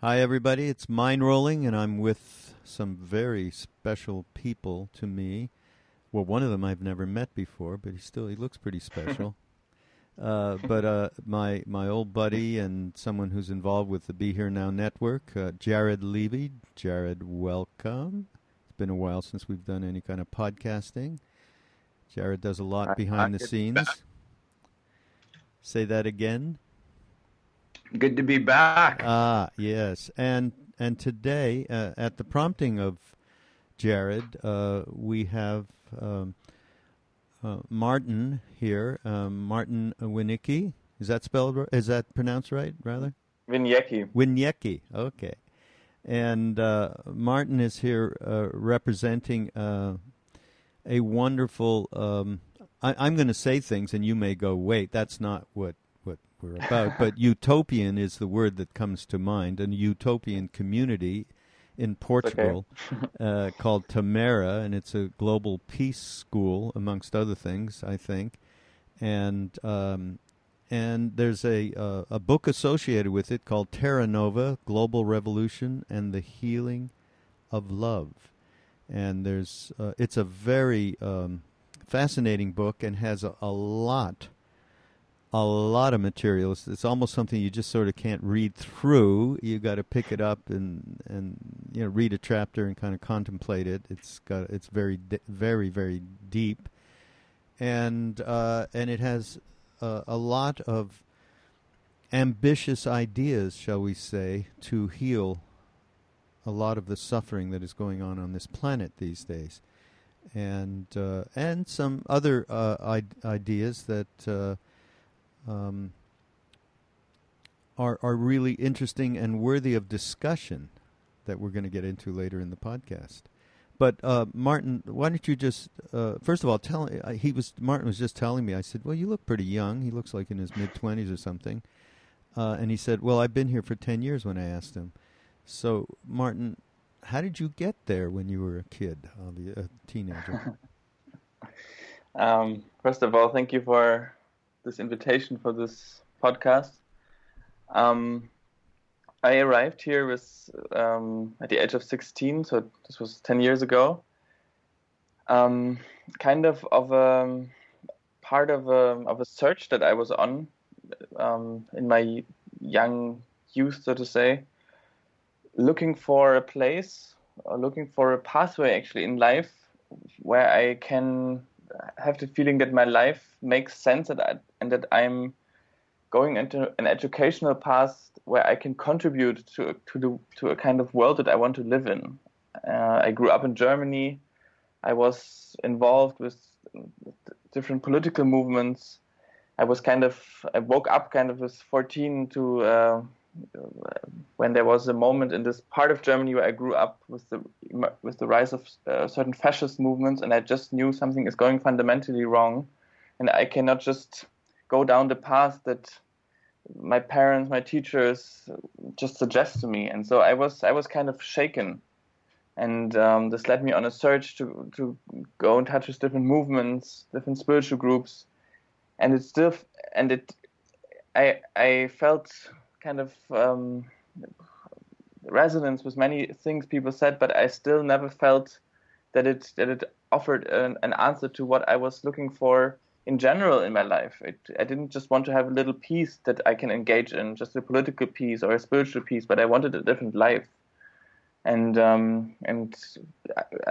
Hi, everybody. It's Mindrolling, and I'm with some very special people to me. Well, one of them I've never met before, but he still he looks pretty special. uh, but uh, my my old buddy and someone who's involved with the Be Here Now network, uh, Jared Levy. Jared, welcome. It's been a while since we've done any kind of podcasting. Jared does a lot behind the scenes. Back. Say that again. Good to be back. Ah, yes, and and today, uh, at the prompting of Jared, uh, we have um, uh, Martin here. Um, Martin Winiecki. Is that spelled? Is that pronounced right? Rather. Winyeki. Winyeki. Okay. And uh, Martin is here uh, representing uh, a wonderful. Um, I, am going to say things, and you may go, "Wait, that's not what we're about. but utopian is the word that comes to mind. A utopian community in Portugal okay. uh, called Tamera, and it's a global peace school, amongst other things, I think. And um, and there's a uh, a book associated with it called Terra Nova: Global Revolution and the Healing of Love. And there's uh, it's a very um, fascinating book and has a, a lot a lot of materials. It's, almost something you just sort of can't read through. You got to pick it up and and you know read a chapter and kind of contemplate it. It's got it's very very very deep, and uh, and it has uh, a lot of ambitious ideas, shall we say, to heal a lot of the suffering that is going on on this planet these days, and uh, and some other uh, I- ideas that uh, um, are are really interesting and worthy of discussion that we're going to get into later in the podcast. But uh, Martin, why don't you just uh, first of all tell? Uh, he was Martin was just telling me. I said, "Well, you look pretty young. He looks like in his mid twenties or something." Uh, and he said, "Well, I've been here for ten years." When I asked him, so Martin, how did you get there when you were a kid, a teenager? um, first of all, thank you for this invitation for this podcast. Um, I arrived here with um, at the age of 16, so this was 10 years ago. Um, kind of of a part of a of a search that I was on um, in my young youth, so to say, looking for a place, or looking for a pathway actually in life where I can have the feeling that my life makes sense and, I, and that I'm going into an educational path where I can contribute to to the to a kind of world that I want to live in. Uh, I grew up in Germany. I was involved with different political movements. I was kind of I woke up kind of with 14 to uh, when there was a moment in this part of Germany where I grew up with the with the rise of uh, certain fascist movements, and I just knew something is going fundamentally wrong, and I cannot just go down the path that my parents, my teachers just suggest to me, and so I was I was kind of shaken, and um, this led me on a search to to go in touch with different movements, different spiritual groups, and it still and it I I felt kind of um, resonance with many things people said, but I still never felt that it that it offered an, an answer to what I was looking for in general in my life. It, I didn't just want to have a little piece that I can engage in, just a political piece or a spiritual piece, but I wanted a different life. And um, and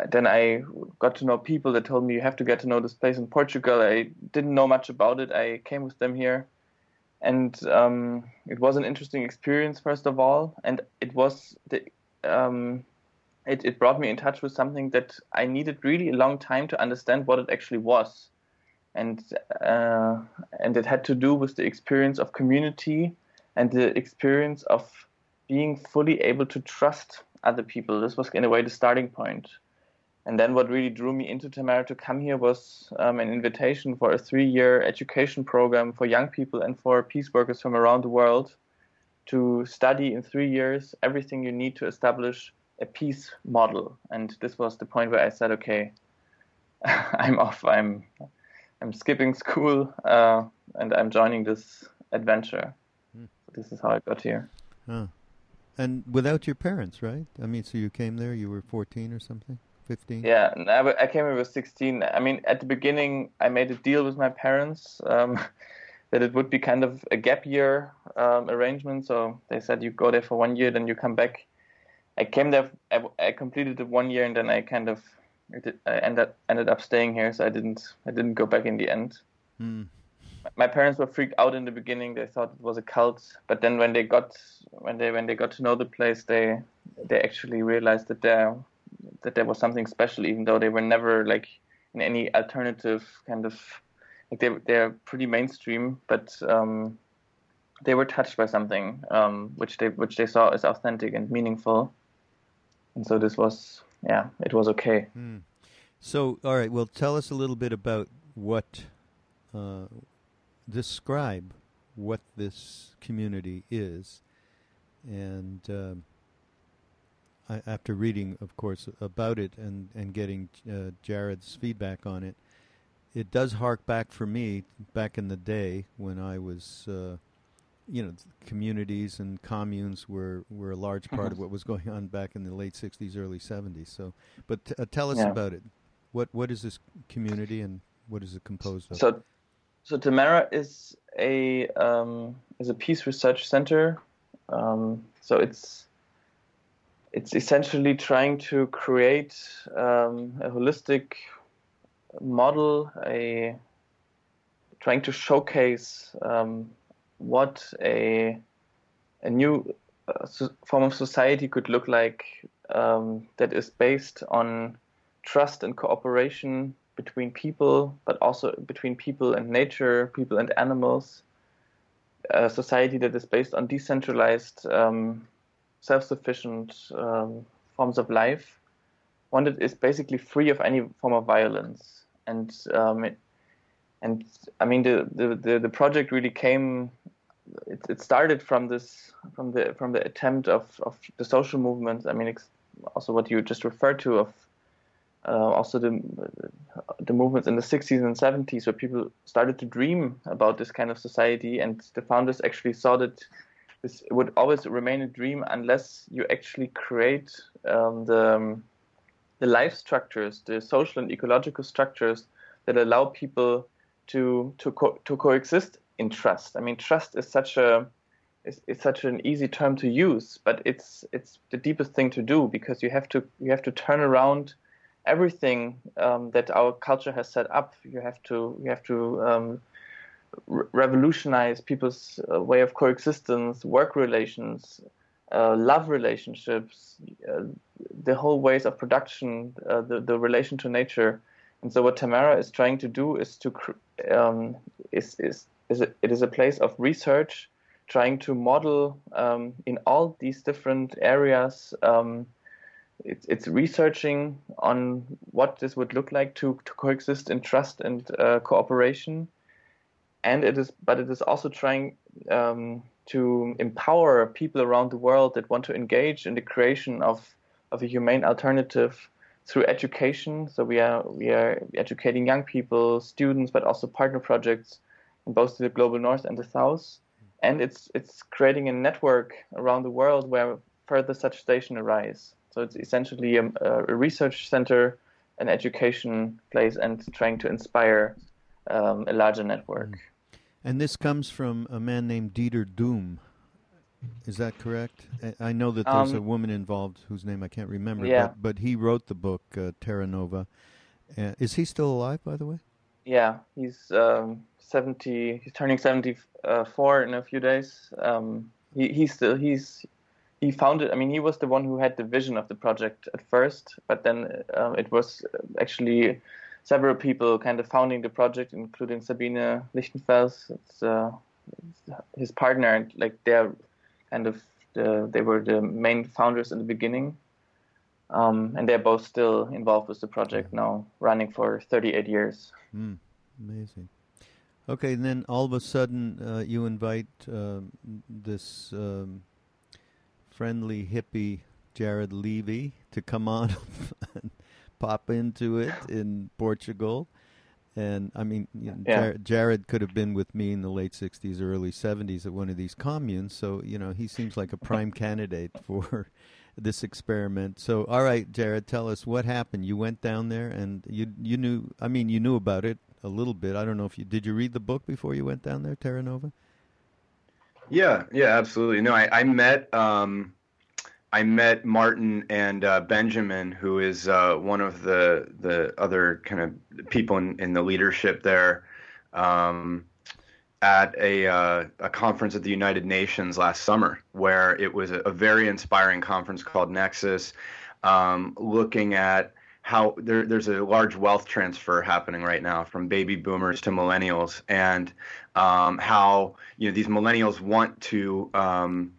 then I got to know people that told me you have to get to know this place in Portugal. I didn't know much about it. I came with them here, and um, it was an interesting experience first of all. And it was the um, it, it brought me in touch with something that I needed really a long time to understand what it actually was and uh, and it had to do with the experience of community and the experience of being fully able to trust other people. This was in a way the starting point. And then what really drew me into Tamera to come here was um, an invitation for a three-year education program for young people and for peace workers from around the world to study in three years everything you need to establish a peace model. And this was the point where I said, okay, I'm off. I'm I'm skipping school uh, and I'm joining this adventure. Hmm. This is how I got here. Huh. And without your parents, right? I mean, so you came there, you were 14 or something? 15? Yeah, I, I came here with 16. I mean, at the beginning, I made a deal with my parents um, that it would be kind of a gap year um, arrangement. So they said you go there for one year, then you come back. I came there, I, I completed the one year, and then I kind of it, I ended ended up staying here, so I didn't I didn't go back in the end. Mm. My parents were freaked out in the beginning. They thought it was a cult, but then when they got when they when they got to know the place, they they actually realized that there that there was something special, even though they were never like in any alternative kind of like they they're pretty mainstream, but um, they were touched by something um, which they which they saw as authentic and meaningful, and so this was yeah, it was okay. Hmm. So, all right, well, tell us a little bit about what, uh, describe what this community is. And um, I, after reading, of course, about it and, and getting uh, Jared's feedback on it, it does hark back for me back in the day when I was uh, you know, communities and communes were, were a large part of mm-hmm. what was going on back in the late '60s, early '70s. So, but t- uh, tell us yeah. about it. What what is this community and what is it composed of? So, so Tamera is a um, is a peace research center. Um, so it's it's essentially trying to create um, a holistic model, a trying to showcase um, what a a new uh, form of society could look like um, that is based on trust and cooperation between people, but also between people and nature, people and animals. A society that is based on decentralized, um, self-sufficient um, forms of life. One that is basically free of any form of violence, and um, it, and I mean the, the the, the project really came. It, it, started from this from the from the attempt of, of the social movements. I mean, also what you just referred to of uh, also the the movements in the 60s and 70s where people started to dream about this kind of society, and the founders actually saw that this would always remain a dream unless you actually create um, the the life structures, the social and ecological structures that allow people to to co- to coexist in trust. I mean, trust is such a is, is such an easy term to use, but it's it's the deepest thing to do because you have to you have to turn around everything um, that our culture has set up. You have to you have to um, re- revolutionize people's uh, way of coexistence, work relations, uh, love relationships, uh, the whole ways of production, uh, the the relation to nature. And so, what Tamera is trying to do is to um, is is is a, it is a place of research, trying to model um, in all these different areas. Um, it's it's researching on what this would look like to to coexist in trust and uh, cooperation, and it is, but it is also trying um, to empower people around the world that want to engage in the creation of of a humane alternative through education. So we are we are educating young people, students, but also partner projects in both the global north and the south. And it's it's creating a network around the world where further such stations arise. So it's essentially a, a, research center, an education place, and trying to inspire um, a larger network. Mm. And this comes from a man named Dieter Duhm. Is that correct? I know that there's um, a woman involved whose name I can't remember. Yeah. But, but he wrote the book uh, Terra Nova. Uh, is he still alive, by the way? Yeah, he's um, seventy. He's turning seventy-four in a few days. Um, he he's still he's he founded. I mean, he was the one who had the vision of the project at first, but then uh, it was actually several people kind of founding the project, including Sabine Lichtenfels. Uh, his partner, like they're kind of the, they were the main founders in the beginning. Um, and they're both still involved with the project now, running for 38 years. Mm, amazing. Okay, and then all of a sudden uh, you invite uh, this um, friendly hippie Jared Levy to come on and pop into it in Portugal. And I mean, you know, yeah. Jared, Jared could have been with me in the late '60s, early '70s at one of these communes. So you know, he seems like a prime candidate for this experiment. So, all right, Jared, tell us what happened. You went down there, and you you knew. I mean, you knew about it a little bit. I don't know if you did. You read the book before you went down there, Terra Nova. Yeah, yeah, absolutely. No, I, I met um, I met Martin and uh, Benjamin, who is uh, one of the the other kind of people in, in the leadership there, um, at a uh, a conference at the United Nations last summer, where it was a, a very inspiring conference called Nexus, um, looking at how there, there's a large wealth transfer happening right now from baby boomers to millennials, and um, how you know these millennials want to um,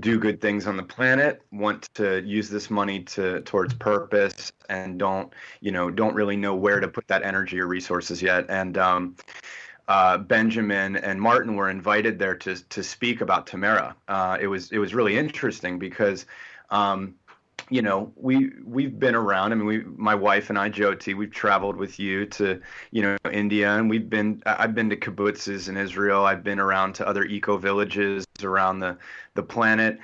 do good things on the planet, want to use this money to towards purpose, and don't you know don't really know where to put that energy or resources yet. And um, uh, Benjamin and Martin were invited there to to speak about Tamera. Uh, it was it was really interesting because. Um, you know, we we've been around. I mean, we, my wife and I, Jyoti, we've traveled with you to, you know, India, and we've been. I've been to kibbutzes in Israel. I've been around to other eco villages around the the planet.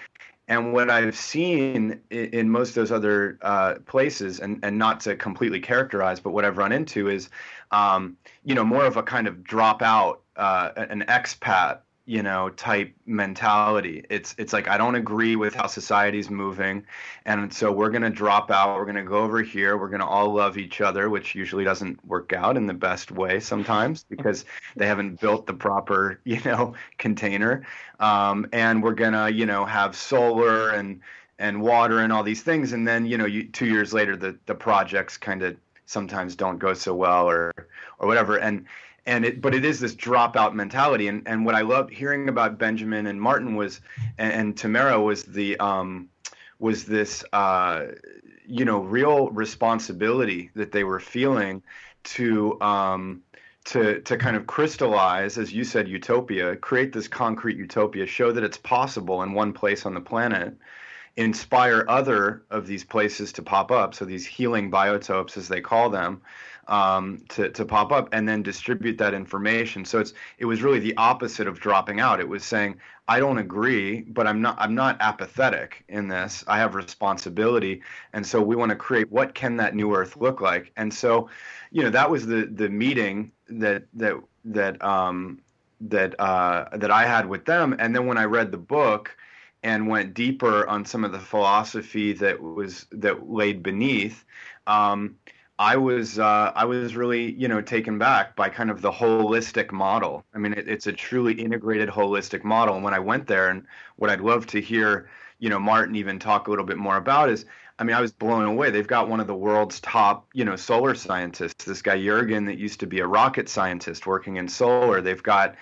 And what I've seen in, in most of those other uh, places, and, and not to completely characterize, but what I've run into is, um, you know, more of a kind of dropout, uh, an expat you know type mentality. It's it's like i don't agree with how society's moving. And so we're going to drop out. We're going to go over here. We're going to all love each other which usually doesn't work out in the best way sometimes because they haven't built the proper you know container. Um, and we're going to you know have solar and and water and all these things. And then you know you, two years later the the projects kind of sometimes don't go so well or or whatever. And and it but it is this dropout mentality. And and what i loved hearing about benjamin and martin was and, and tamera was the um was this uh you know real responsibility that they were feeling to um to to kind of crystallize as you said utopia create this concrete utopia show that it's possible in one place on the planet inspire other of these places to pop up. So these healing biotopes as they call them um, to to pop up and then distribute that information. So it's it was really the opposite of dropping out. It was saying I don't agree, but I'm not I'm not apathetic in this. I have responsibility, and so we want to create what can that new Earth look like. And so, you know, that was the the meeting that that that um, that uh, that I had with them. And then when I read the book and went deeper on some of the philosophy that was that laid beneath. Um, I was uh, I was really you know taken back by kind of the holistic model. I mean, it, it's a truly integrated holistic model. And when I went there, and what I'd love to hear, you know, Martin even talk a little bit more about is, I mean, I was blown away. They've got one of the world's top you know solar scientists. This guy Jurgen, that used to be a rocket scientist working in solar. They've got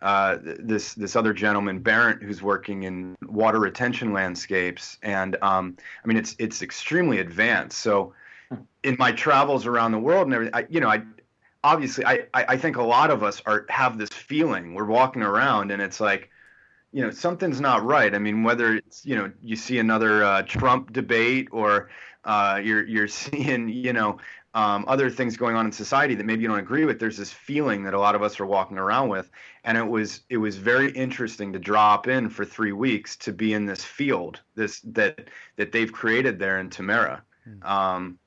uh, this this other gentleman Barrett who's working in water retention landscapes, and um, I mean it's it's extremely advanced. So in my travels around the world and everything, I, you know, I obviously, I, I think a lot of us are have this feeling. We're walking around, and it's like, you know, something's not right. I mean, whether it's you know you see another uh, Trump debate or uh, you're you're seeing you know um, other things going on in society that maybe you don't agree with. There's this feeling that a lot of us are walking around with, and it was it was very interesting to drop in for three weeks to be in this field this that that they've created there in Tamera. Mm-hmm. Um,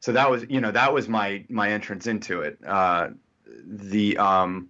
so that was you know that was my my entrance into it. Uh, the um,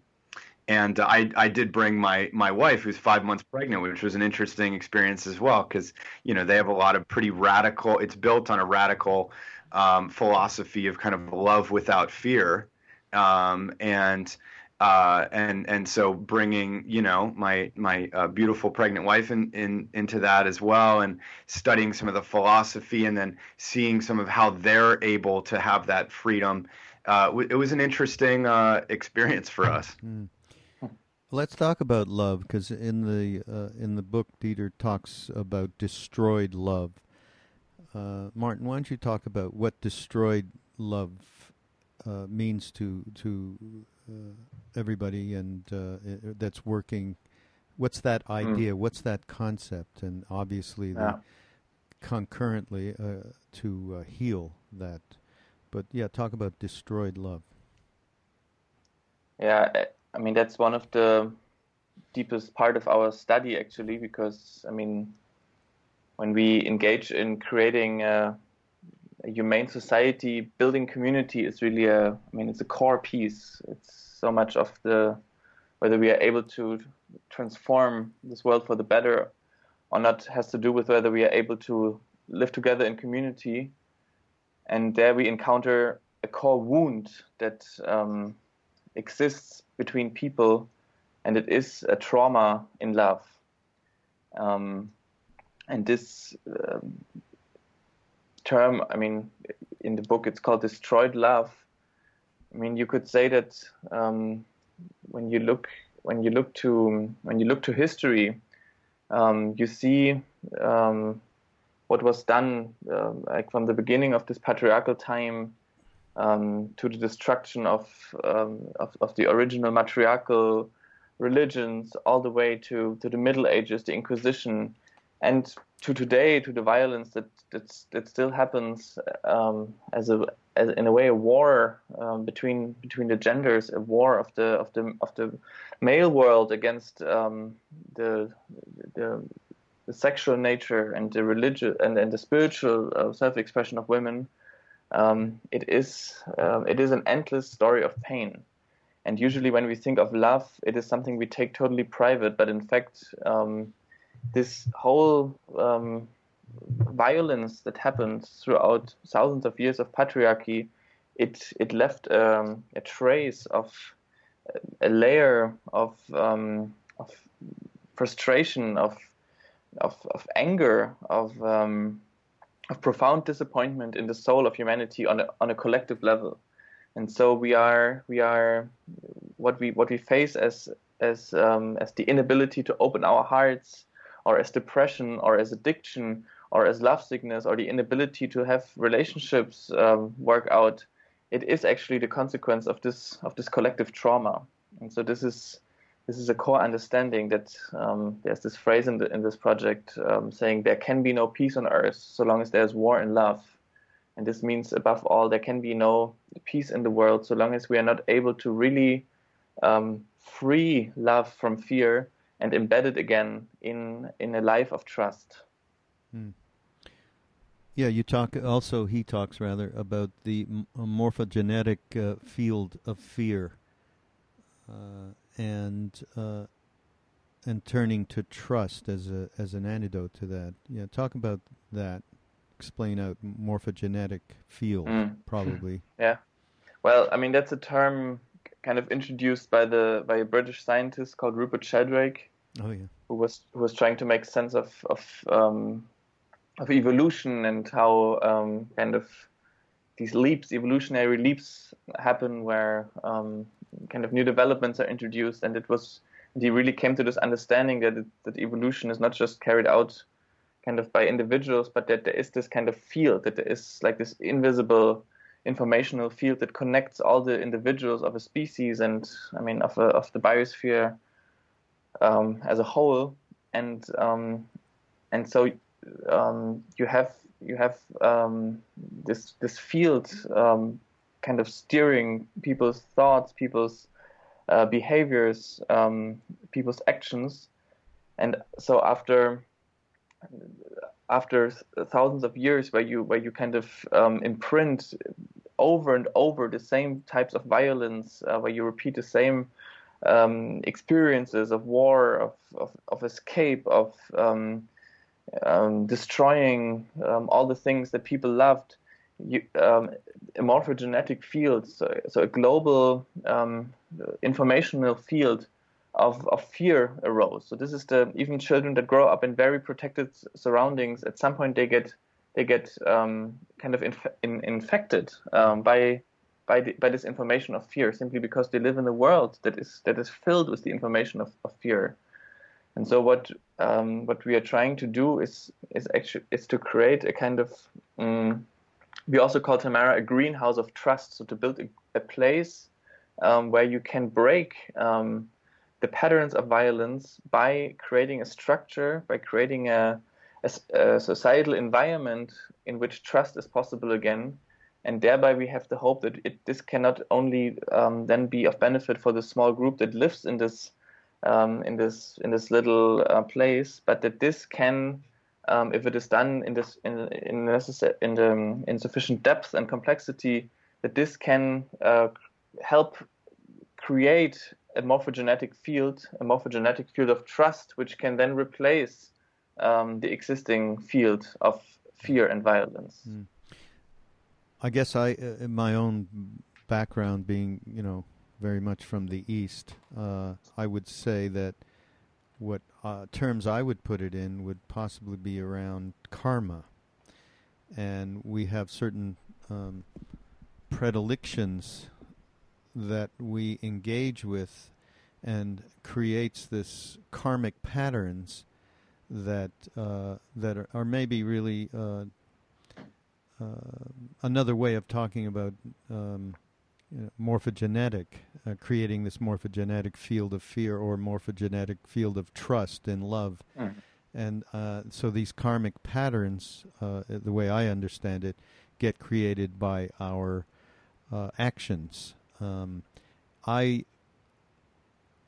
and I I did bring my my wife who's five months pregnant, which was an interesting experience as well because you know they have a lot of pretty radical. It's built on a radical um, philosophy of kind of love without fear, um, and uh, and and so bringing you know my my uh, beautiful pregnant wife in, in into that as well, and studying some of the philosophy, and then seeing some of how they're able to have that freedom. Uh, it was an interesting uh, experience for us. Mm. Let's talk about love because in the uh, in the book Dieter talks about destroyed love uh, Martin, why don't you talk about what destroyed love means to to everybody and uh, that's working? What's that hmm. idea? Mm. What's that concept? And obviously, yeah. concurrently uh, to uh, heal that. But yeah, talk about destroyed love. Yeah, I mean that's one of the deepest part of our study actually, because I mean when we engage in creating a, a humane society, building community is really a, I mean, it's a core piece. It's so much of the, whether we are able to transform this world for the better or not has to do with whether we are able to live together in community. And there we encounter a core wound that um, exists between people, and it is a trauma in love. Um, and this um, term, I mean, in the book it's called destroyed love. I mean, you could say that um, when you look when you look to when you look to history, um, you see um, what was done uh, like from the beginning of this patriarchal time um, to the destruction of, um, of, of the original matriarchal religions, all the way to to the Middle Ages, the Inquisition, and to today, to the violence that that, that still happens um, as a as in a way a war um, between between the genders, a war of the of the of the male world against um, the, the the sexual nature and the religious and, and the spiritual uh, self-expression of women. Um, it is um, it is an endless story of pain. And usually, when we think of love, it is something we take totally private. But in fact, um, this whole um, violence that happened throughout thousands of years of patriarchy, it it left um, a trace of a layer of um, of frustration, of of, of anger, of um, of profound disappointment in the soul of humanity on a on a collective level, and so we are we are what we what we face as as um, as the inability to open our hearts or as depression or as addiction or as love sickness or the inability to have relationships um, work out, it is actually the consequence of this of this collective trauma. And so this is this is a core understanding that um, there's this phrase in, the, in this project um, saying there can be no peace on earth so long as there's war and love. And this means, above all, there can be no peace in the world so long as we are not able to really um, free love from fear and embed it again in in a life of trust. Hmm. Yeah, you talk also. He talks rather about the morphogenetic uh, field of fear, uh, and uh, and turning to trust as a as an antidote to that. Yeah, talk about that. Explain out morphogenetic field, mm. probably. Yeah. Well, I mean that's a term kind of introduced by the by a British scientist called Rupert Sheldrake, Oh yeah. Who was who was trying to make sense of of um, of evolution and how um, kind of these leaps, evolutionary leaps, happen where um, kind of new developments are introduced, and it was and he really came to this understanding that it, that evolution is not just carried out kind of by individuals, but that there is this kind of field, that there is like this invisible informational field that connects all the individuals of a species and I mean of a, of the biosphere um, as a whole. And um, and so um, you have you have um, this this field um, kind of steering people's thoughts, people's uh, behaviors, um, people's actions, and so after after thousands of years where you where you kind of um, imprint over and over the same types of violence, uh, where you repeat the same um, experiences of war, of, of, of escape, of um, um, destroying um, all the things that people loved. You, um, a morphogenetic field, so, so a global um, informational field of, of fear arose. So this is the even children that grow up in very protected surroundings. At some point, they get they get um, kind of inf- in, infected um, by by, the, by this information of fear simply because they live in a world that is that is filled with the information of, of fear. And so what um, what we are trying to do is is actually is to create a kind of um, we also call Tamera a greenhouse of trust. So to build a, a place um, where you can break um, the patterns of violence by creating a structure, by creating a, a, a societal environment in which trust is possible again, and thereby we have the hope that it, this cannot only um, then be of benefit for the small group that lives in this um, in this in this little uh, place, but that this can, um, if it is done in this in in, necess- in the in sufficient depth and complexity, that this can uh, help create a morphogenetic field, a morphogenetic field of trust, which can then replace um, the existing field of fear and violence. Mm. I guess I, uh, my own background being, you know, very much from the East, uh, I would say that what uh, terms I would put it in would possibly be around karma. And we have certain um, predilections that we engage with and creates this karmic patterns that uh, that are, are, maybe really uh, uh, another way of talking about um, you know, morphogenetic, uh, creating this morphogenetic field of fear or morphogenetic field of trust and love. Mm. And uh, so these karmic patterns, uh, the way I understand it, get created by our uh, actions. Um, I.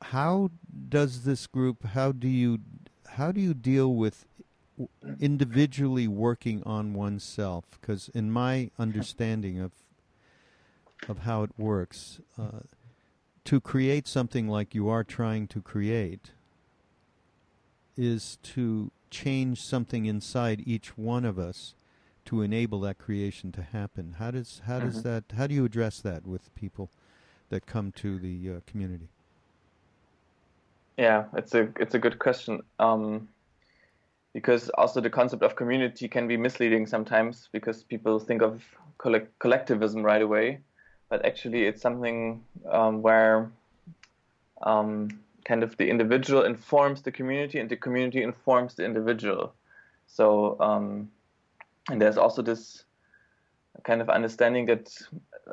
How does this group? How do you? How do you deal with individually working on oneself? Because in my understanding of of how it works. Uh, to create something like you are trying to create is to change something inside each one of us to enable that creation to happen. How does how mm-hmm. does that how do you address that with people that come to the uh, community? Yeah, it's a it's a good question. Um, because also the concept of community can be misleading sometimes because people think of collect- collectivism right away but actually it's something um, where um, kind of the individual informs the community and the community informs the individual. So, um, and there's also this kind of understanding that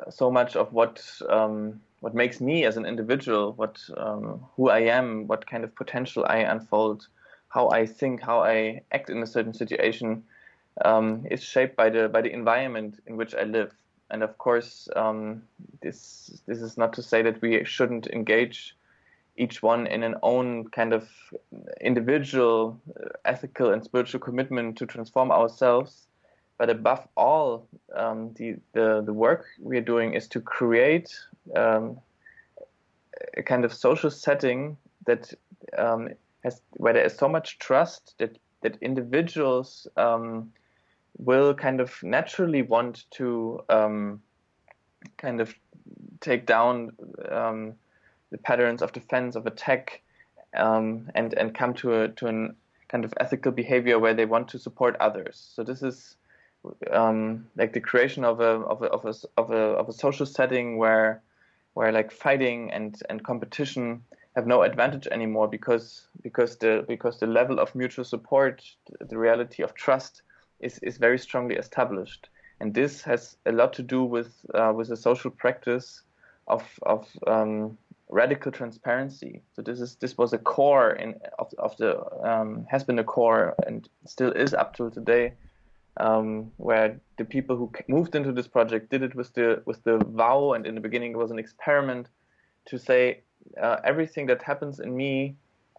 so much of what um, what makes me as an individual, what um, who I am, what kind of potential I unfold, how I think, how I act in a certain situation, um, is shaped by the by the environment in which I live and of course, um, this this is not to say that we shouldn't engage each one in an own kind of individual uh, ethical and spiritual commitment to transform ourselves. But above all, um, the, the, the work we are doing is to create um, a kind of social setting that um, has where there is so much trust that that individuals um, will kind of naturally want to um, kind of take down um, the patterns of defense of attack and and come to a to an kind of ethical behavior where they want to support others. So this is um, like the creation of a of a of a of a of a social setting where where like fighting and and competition have no advantage anymore because because the because the level of mutual support, the reality of trust is, is very strongly established. and this has a lot to do with uh, with the social practice of of um, radical transparency. So this is this was a core in of, of the um, has been a core and still is up till today, um, where the people who moved into this project did it with the with the vow, and in the beginning it was an experiment to say uh, everything that happens in me,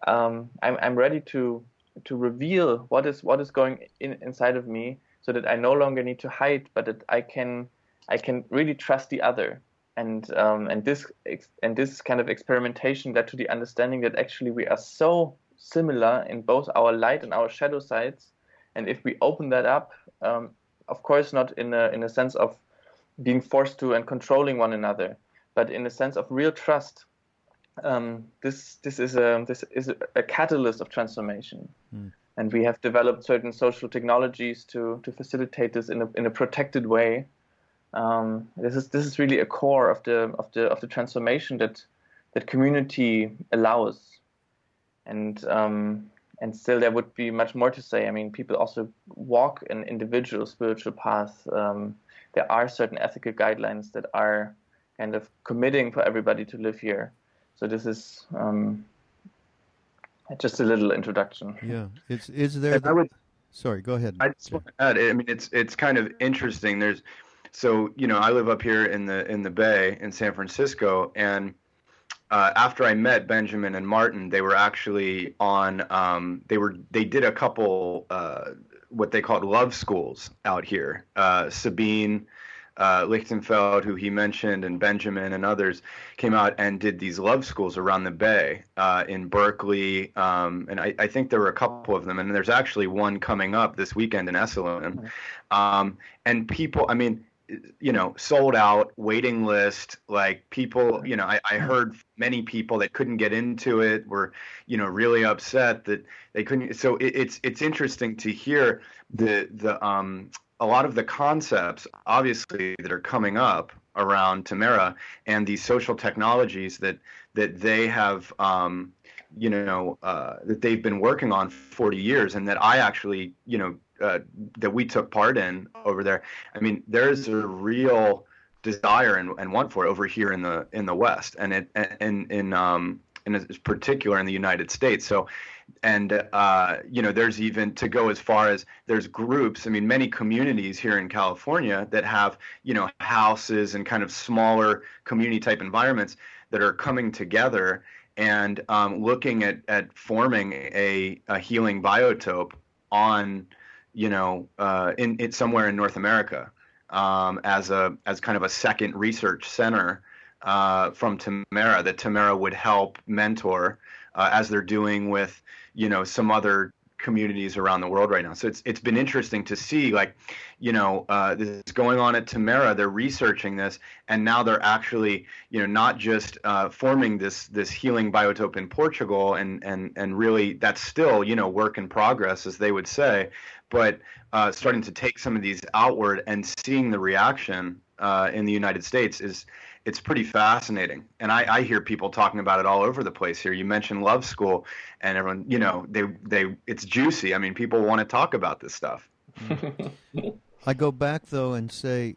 um, I'm I'm ready to to reveal what is what is going in inside of me, so that I no longer need to hide, but that I can I can really trust the other. And um, and this and this kind of experimentation led to the understanding that actually we are so similar in both our light and our shadow sides, and if we open that up, um, of course not in a in a sense of being forced to and controlling one another, but in a sense of real trust. Um, this this is a this is a catalyst of transformation. Mm. And we have developed certain social technologies to, to facilitate this in a, in a protected way, um, this is this is really a core of the of the of the transformation that that community allows, and um, and still there would be much more to say. I mean, people also walk an individual spiritual path. Um, there are certain ethical guidelines that are kind of committing for everybody to live here. So this is um, just a little introduction. Yeah, it's is there. The, would, sorry, go ahead. I just want to add. I mean, it's it's kind of interesting. There's so you know, I live up here in the in the Bay in San Francisco, and uh, after I met Benjamin and Martin, they were actually on. Um, they were they did a couple uh, what they called love schools out here. Uh, Sabine uh, Lichtenfels, who he mentioned, and Benjamin and others came out and did these love schools around the Bay uh, in Berkeley, um, and I, I, think there were a couple of them, and there's actually one coming up this weekend in Esalen. Um, and people, I mean, you know, sold out, waiting list. Like people, you know, I, I heard many people that couldn't get into it were, you know, really upset that they couldn't. So it, it's it's interesting to hear the the um a lot of the concepts, obviously, that are coming up around Tamera and these social technologies that that they have. Um, you know uh, that they've been working on 40 years and that I actually you know uh, that we took part in over there. I mean, there's a real desire and, and want for it over here in the in the West, and it and in um in particular in the United States. So, and uh, you know, there's even to go as far as there's groups. I mean, many communities here in California that have you know houses and kind of smaller community type environments that are coming together and um, looking at at forming a, a healing biotope on you know, uh, in, in somewhere in North America um, as a as kind of a second research center uh, from Tamera that Tamera would help mentor uh, as they're doing with you know some other communities around the world right now. So it's it's been interesting to see like, you know, uh, this is going on at Tamera. They're researching this, and now they're actually, you know, not just uh, forming this this healing biotope in Portugal, and and and really that's still you know work in progress as they would say, but uh, starting to take some of these outward and seeing the reaction uh, in the United States is it's pretty fascinating. And I, I hear people talking about it all over the place here. You mentioned Love School, and everyone, you know, they they it's juicy. I mean, people want to talk about this stuff. I go back though and say,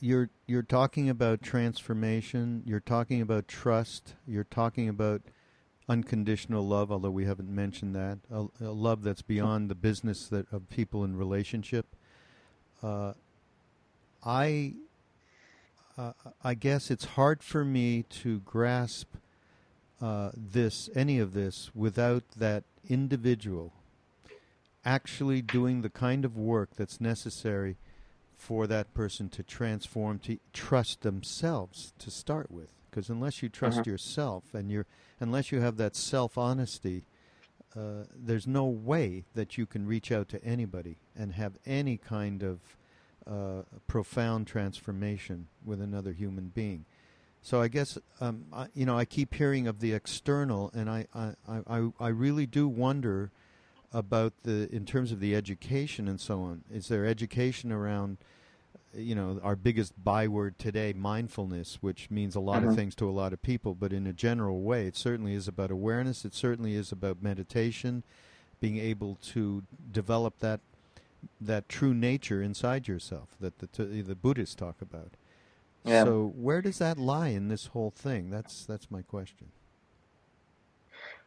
you're you're talking about transformation. You're talking about trust. You're talking about unconditional love, although we haven't mentioned that, a, a love that's beyond the business that of people in relationship. Uh, I uh, I guess it's hard for me to grasp uh, this any of this without that individual actually doing the kind of work that's necessary for that person to transform to trust themselves to start with because unless you trust uh-huh. yourself and you're unless you have that self honesty, uh, there's no way that you can reach out to anybody and have any kind of uh, profound transformation with another human being. So I guess um, I, you know I keep hearing of the external, and I, I, I, I really do wonder about the in terms of the education and so on. Is there education around you know our biggest byword today mindfulness which means a lot of mm-hmm. things to a lot of people but in a general way it certainly is about awareness it certainly is about meditation being able to develop that that true nature inside yourself that the the Buddhists talk about. Yeah. So where does that lie in this whole thing? That's that's my question.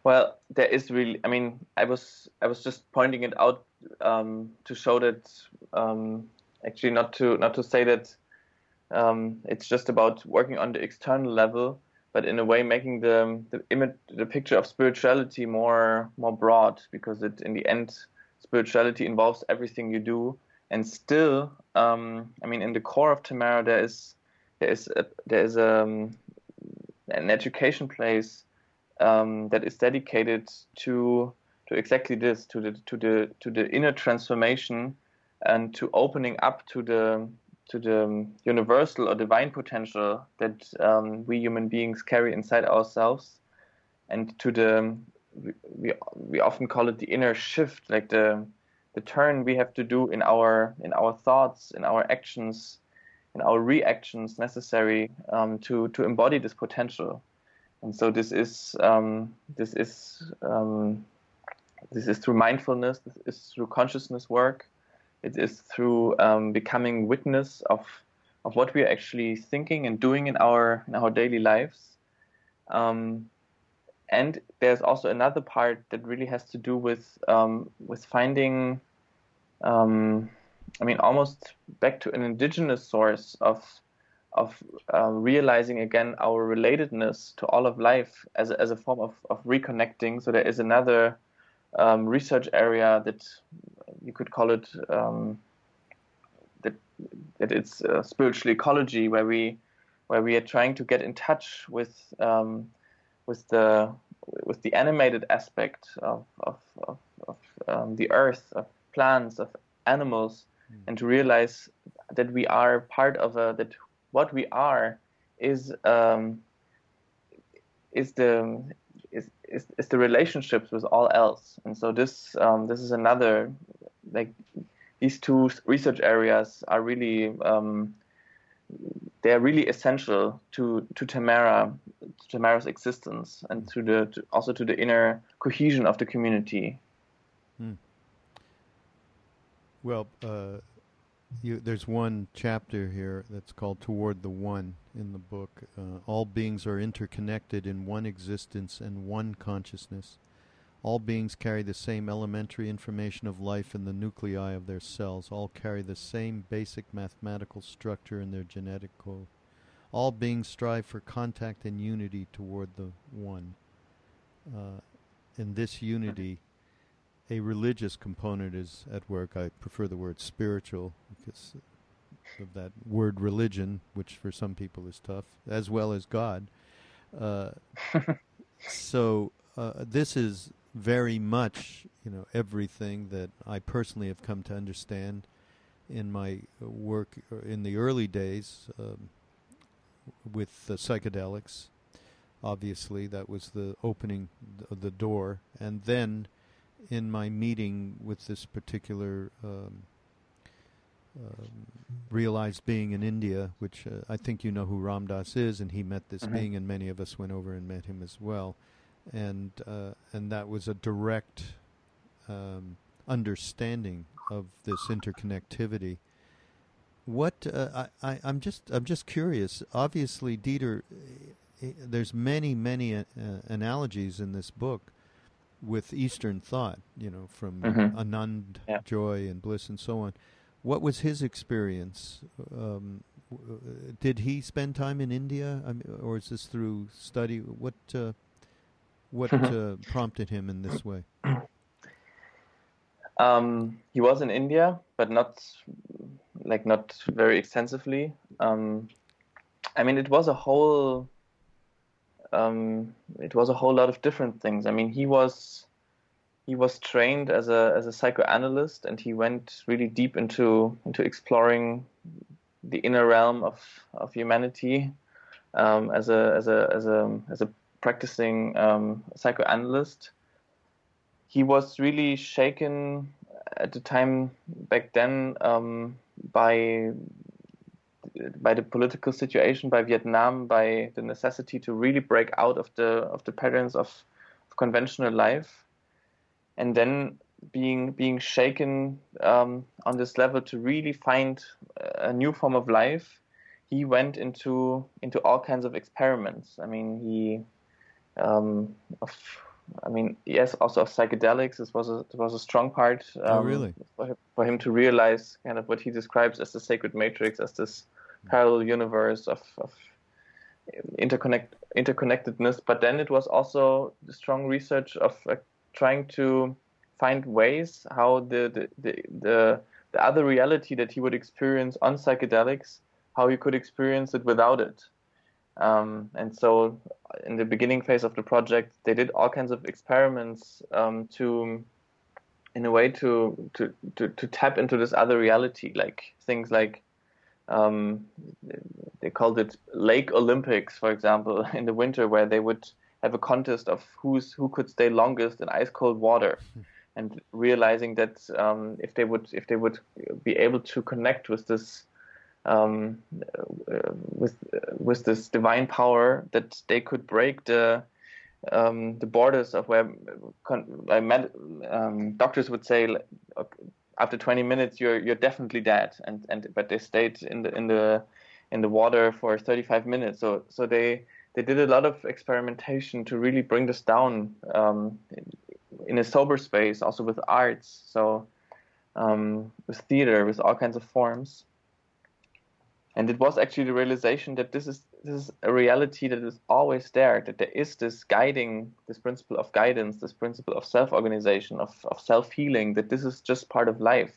Well, there is really. I mean, I was I was just pointing it out um, to show that um, actually not to not to say that um, it's just about working on the external level, but in a way making the the image the picture of spirituality more more broad because it in the end spirituality involves everything you do. And still um, I mean in the core of Tamera there is there is a, there is a, um, an education place um, that is dedicated to to exactly this to the to the to the inner transformation and to opening up to the to the universal or divine potential that um, we human beings carry inside ourselves, and to the we, we often call it the inner shift, like the the turn we have to do in our in our thoughts, in our actions, in our reactions necessary um, to to embody this potential. And so this is um, this is um, this is through mindfulness, this is through consciousness work, it is through um, becoming witness of of what we are actually thinking and doing in our in our daily lives. Um, and there's also another part that really has to do with um, with finding, um, I mean, almost back to an indigenous source of of uh, realizing again our relatedness to all of life as a, as a form of, of reconnecting. So there is another um, research area that you could call it um, that that it's uh, spiritual ecology, where we where we are trying to get in touch with um, with the with the animated aspect of of, of, of um, the earth, of plants, of animals, mm. and to realize that we are part of a that what we are is um, is the is, is, is the relationships with all else, and so this um, this is another like these two research areas are really um, they are really essential to to Tamera to Tamera's existence and to the to, also to the inner cohesion of the community. Hmm. Well, uh, you, there's one chapter here that's called "Toward the One" in the book. Uh, all beings are interconnected in one existence and one consciousness. All beings carry the same elementary information of life in the nuclei of their cells. All carry the same basic mathematical structure in their genetic code. All beings strive for contact and unity toward the One. Uh, in this unity, a religious component is at work. I prefer the word spiritual because of that word religion, which for some people is tough, as well as God. Uh, so uh, this is very much, you know, everything that I personally have come to understand in my work in the early days um, with the psychedelics. Obviously, that was the opening of the door, and then in my meeting with this particular um, um, realized being in India, which uh, I think you know who Ram Dass is, and he met this mm-hmm. being, and many of us went over and met him as well and uh, and that was a direct um, understanding of this interconnectivity. What uh, I, I am just I'm just curious. Obviously, Dieter, eh, eh, there's many many uh, analogies in this book with Eastern thought. You know, from mm-hmm. Anand, yeah. joy and bliss, and so on. What was his experience? Um, did he spend time in India, I mean, or is this through study? What uh, what uh, prompted him in this way? Um, he was in India, but not like not very extensively. Um, I mean, it was a whole. Um, it was a whole lot of different things. I mean, he was he was trained as a as a psychoanalyst, and he went really deep into into exploring the inner realm of of humanity um, as a as a as a as a practicing um, psychoanalyst. He was really shaken at the time back then um, by by the political situation, by Vietnam, by the necessity to really break out of the of the patterns of, of conventional life. And then being being shaken um, on this level to really find a new form of life, he went into into all kinds of experiments. I mean, he, um, of, I mean, yes, also of psychedelics. This was a this was a strong part. oh, really? For him, for him to realize kind of what he describes as the sacred matrix, as this parallel universe of, of interconnect interconnectedness. But then it was also the strong research of uh, trying to find ways how the the, the the the other reality that he would experience on psychedelics, how he could experience it without it. Um, and so, in the beginning phase of the project, they did all kinds of experiments um, to, in a way, to, to to to tap into this other reality, like things like um, they called it Lake Olympics, for example, in the winter, where they would have a contest of who's who could stay longest in ice cold water, and realizing that um, if they would if they would be able to connect with this um, uh, with with this divine power, that they could break the um, the borders of where con- um, doctors would say after 20 minutes you're you're definitely dead. And and but they stayed in the in the in the water for 35 minutes. So so they they did a lot of experimentation to really bring this down um, in a sober space also with arts. So um, with theater with all kinds of forms and it was actually the realization that this is this is a reality that is always there that there is this guiding this principle of guidance this principle of self-organization of, of self-healing that this is just part of life.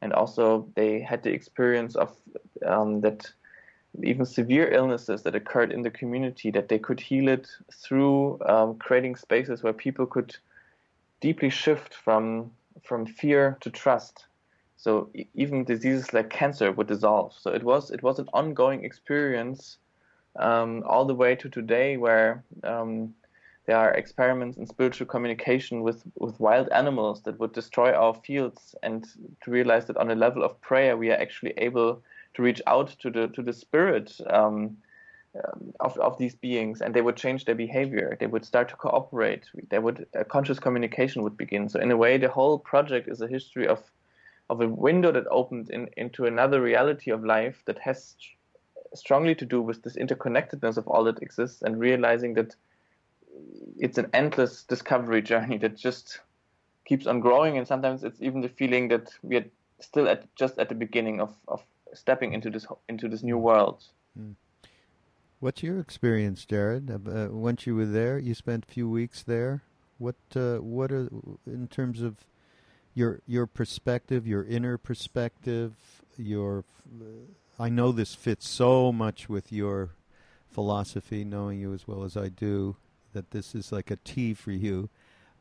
And also they had the experience of um, that even severe illnesses that occurred in the community that they could heal it through um, creating spaces where people could deeply shift from from fear to trust so even diseases like cancer would dissolve. So it was it was an ongoing experience um, all the way to today, where um, there are experiments in spiritual communication with with wild animals that would destroy our fields, and to realize that on a level of prayer we are actually able to reach out to the to the spirit. Um, of, of these beings and they would change their behavior they would start to cooperate they would a conscious communication would begin so in a way the whole project is a history of of a window that opened in, into another reality of life that has strongly to do with this interconnectedness of all that exists and realizing that it's an endless discovery journey that just keeps on growing and sometimes it's even the feeling that we are still at just at the beginning of, of stepping into this into this new world. Mm. What's your experience, Jared? Uh, once you were there, you spent a few weeks there. What uh, what are in terms of your your perspective, your inner perspective, your I know this fits so much with your philosophy, knowing you as well as I do, that this is like a T for you.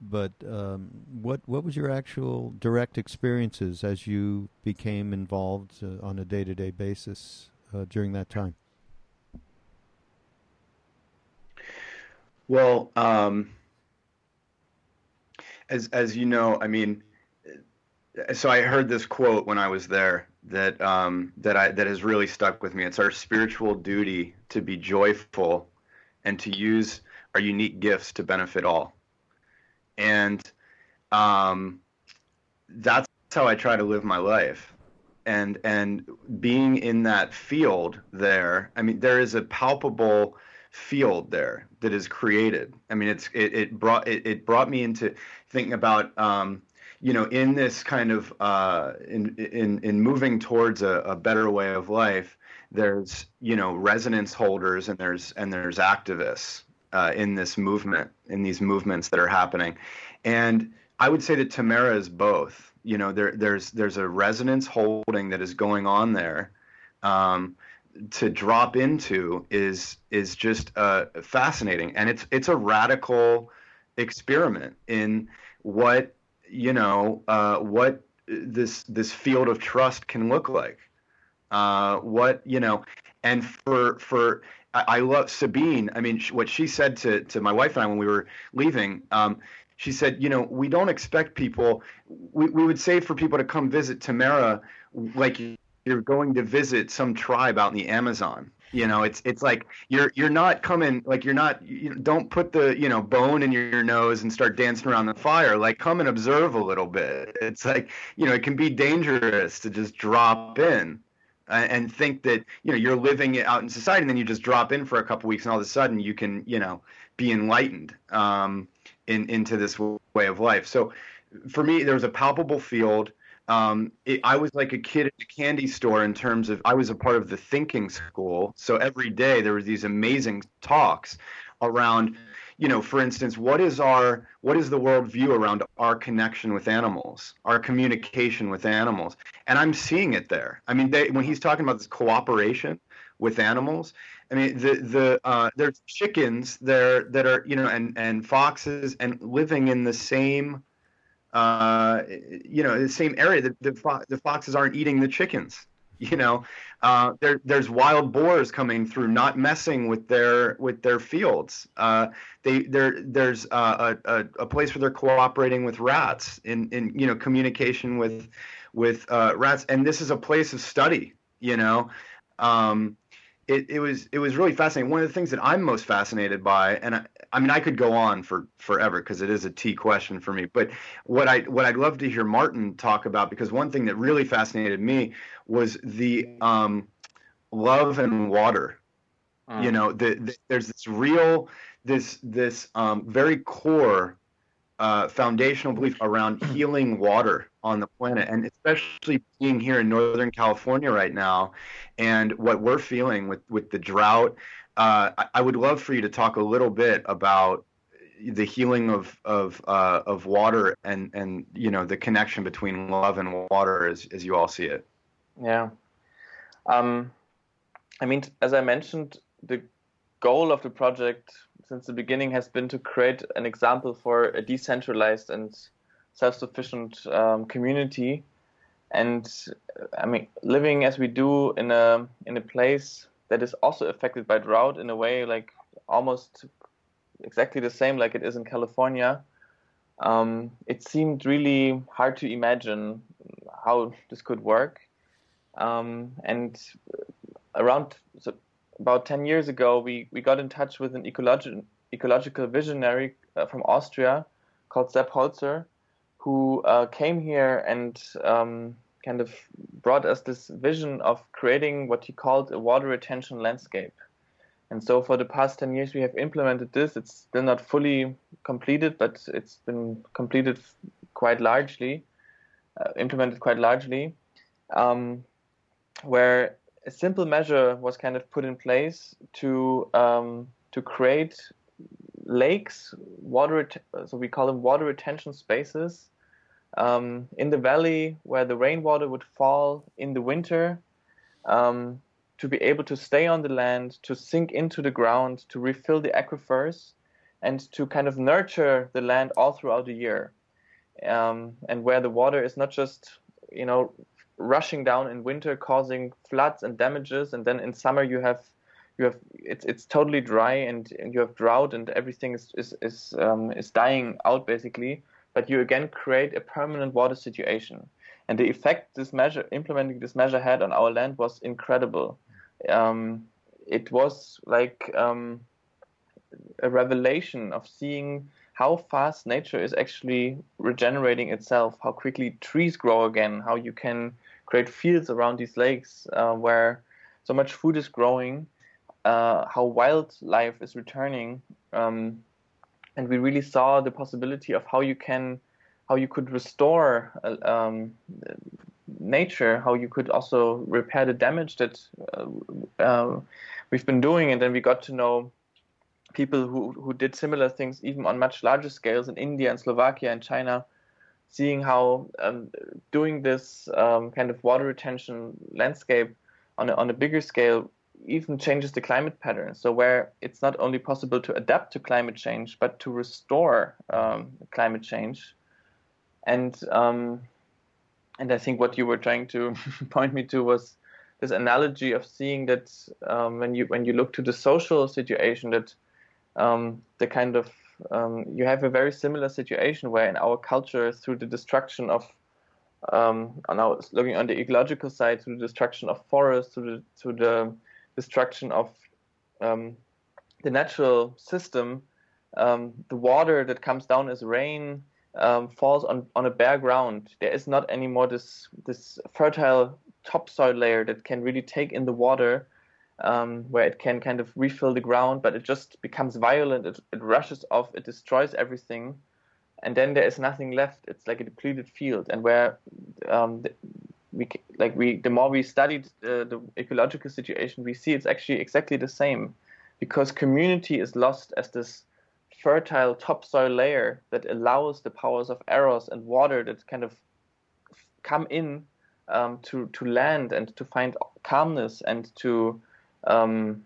But um, what what was your actual direct experiences as you became involved uh, on a day to day basis uh, during that time? Well, um, as as you know, I mean, so I heard this quote when I was there that um, that I that has really stuck with me. It's our spiritual duty to be joyful and to use our unique gifts to benefit all. And um, that's how I try to live my life. And and being in that field there, I mean, there is a palpable field there that is created. I mean, it's it, it brought it, it brought me into thinking about um, you know, in this kind of uh, in in in moving towards a, a better way of life, there's you know resonance holders and there's and there's activists uh, in this movement in these movements that are happening, and I would say that Tamera is both. You know, there there's there's a resonance holding that is going on there. Um, to drop into is is just uh, fascinating, and it's it's a radical experiment in what you know uh, what this this field of trust can look like. Uh, what you know, and for for I, I love Sabine. I mean, what she said to to my wife and I when we were leaving. Um, she said, you know, we don't expect people. We we would say for people to come visit Tamera, like you're going to visit some tribe out in the Amazon. You know, it's it's like you're you're not coming like you're not you don't put the you know bone in your, nose and start dancing around the fire. Like come and observe a little bit. It's like you know it can be dangerous to just drop in and think that you know you're living out in society and then you just drop in for a couple weeks and all of a sudden you can you know be enlightened um, in into this way of life. So for me, there was a palpable field um, it, I was like a kid at a candy store in terms of I was a part of the thinking school. So every day there were these amazing talks around, you know, for instance, what is our what is the worldview around our connection with animals, our communication with animals, and I'm seeing it there. I mean, they, when he's talking about this cooperation with animals, I mean, the the uh, there's chickens there that are you know and and foxes and living in the same uh, you know, the same area. The, the, fo- the foxes aren't eating the chickens. You know, uh, there, there's wild boars coming through, not messing with their with their fields. Uh, they there there's uh, a, a place where they're cooperating with rats in in you know communication with with uh, rats, and this is a place of study. You know, um, it, it was it was really fascinating. One of the things that I'm most fascinated by, and I mean I could go on for forever because it is a T question for me. But what I what I'd love to hear Martin talk about because one thing that really fascinated me was the um, love and water. Mm. You know, the, the, there's this real this this um, very core uh, foundational belief around healing water on the planet, and especially being here in Northern California right now, and what we're feeling with with the drought. Uh, I, would love for you to talk a little bit about the healing of of uh, of water and and you know the connection between love and water as as you all see it. Yeah, um, I mean, as I mentioned, the goal of the project since the beginning has been to create an example for a decentralized and self-sufficient um, community. And I mean, living as we do in a in a place that is also affected by drought in a way like almost exactly the same like it is in California. Um, it seemed really hard to imagine how this could work. Um, and around so about 10 years ago, we, we got in touch with an ecologi- ecological visionary uh, from Austria called Sepp Holzer, who uh, came here and um, kind of brought us this vision of creating what he called a water retention landscape. And so for the past 10 years, we have implemented this. It's still not fully completed, but it's been completed quite largely, uh, implemented quite largely, um, where a simple measure was kind of put in place to um, to create lakes, water. So we call them water retention spaces um, in the valley where the rainwater would fall in the winter. Um, to be able to stay on the land, to sink into the ground, to refill the aquifers, and to kind of nurture the land all throughout the year. Um, and where the water is not just you know rushing down in winter, causing floods and damages, and then in summer you have you have it's it's totally dry and, and you have drought and everything is is is, um, is dying out basically. But you again create a permanent water situation, and the effect this measure implementing this measure had on our land was incredible. Um, it was like um, a revelation of seeing how fast nature is actually regenerating itself, how quickly trees grow again, how you can create fields around these lakes uh, where so much food is growing, uh, how wildlife is returning, um, and we really saw the possibility of how you can, how you could restore uh, um, nature, how you could also repair the damage that uh, uh, we've been doing, and then we got to know people who, who did similar things even on much larger scales in India and Slovakia and China, seeing how um, doing this um, kind of water retention landscape on a, on a bigger scale even changes the climate pattern. So where it's not only possible to adapt to climate change, but to restore um, climate change. And um, and I think what you were trying to point me to was this analogy of seeing that um, when you when you look to the social situation that um, the kind of um, you have a very similar situation where in our culture, through the destruction of um, now looking on the ecological side, through the destruction of forests, through the, through the destruction of um, the natural system, um, the water that comes down as rain um, falls on, on a bare ground. There is not anymore this this fertile topsoil layer that can really take in the water, um, where it can kind of refill the ground, but it just becomes violent. It, it rushes off. It destroys everything, and then there is nothing left. It's like a depleted field, and where um, we like we the more we studied uh, the ecological situation, we see it's actually exactly the same, because community is lost as this fertile topsoil layer that allows the powers of eros and water that kind of come in um, to to land and to find calmness and to um,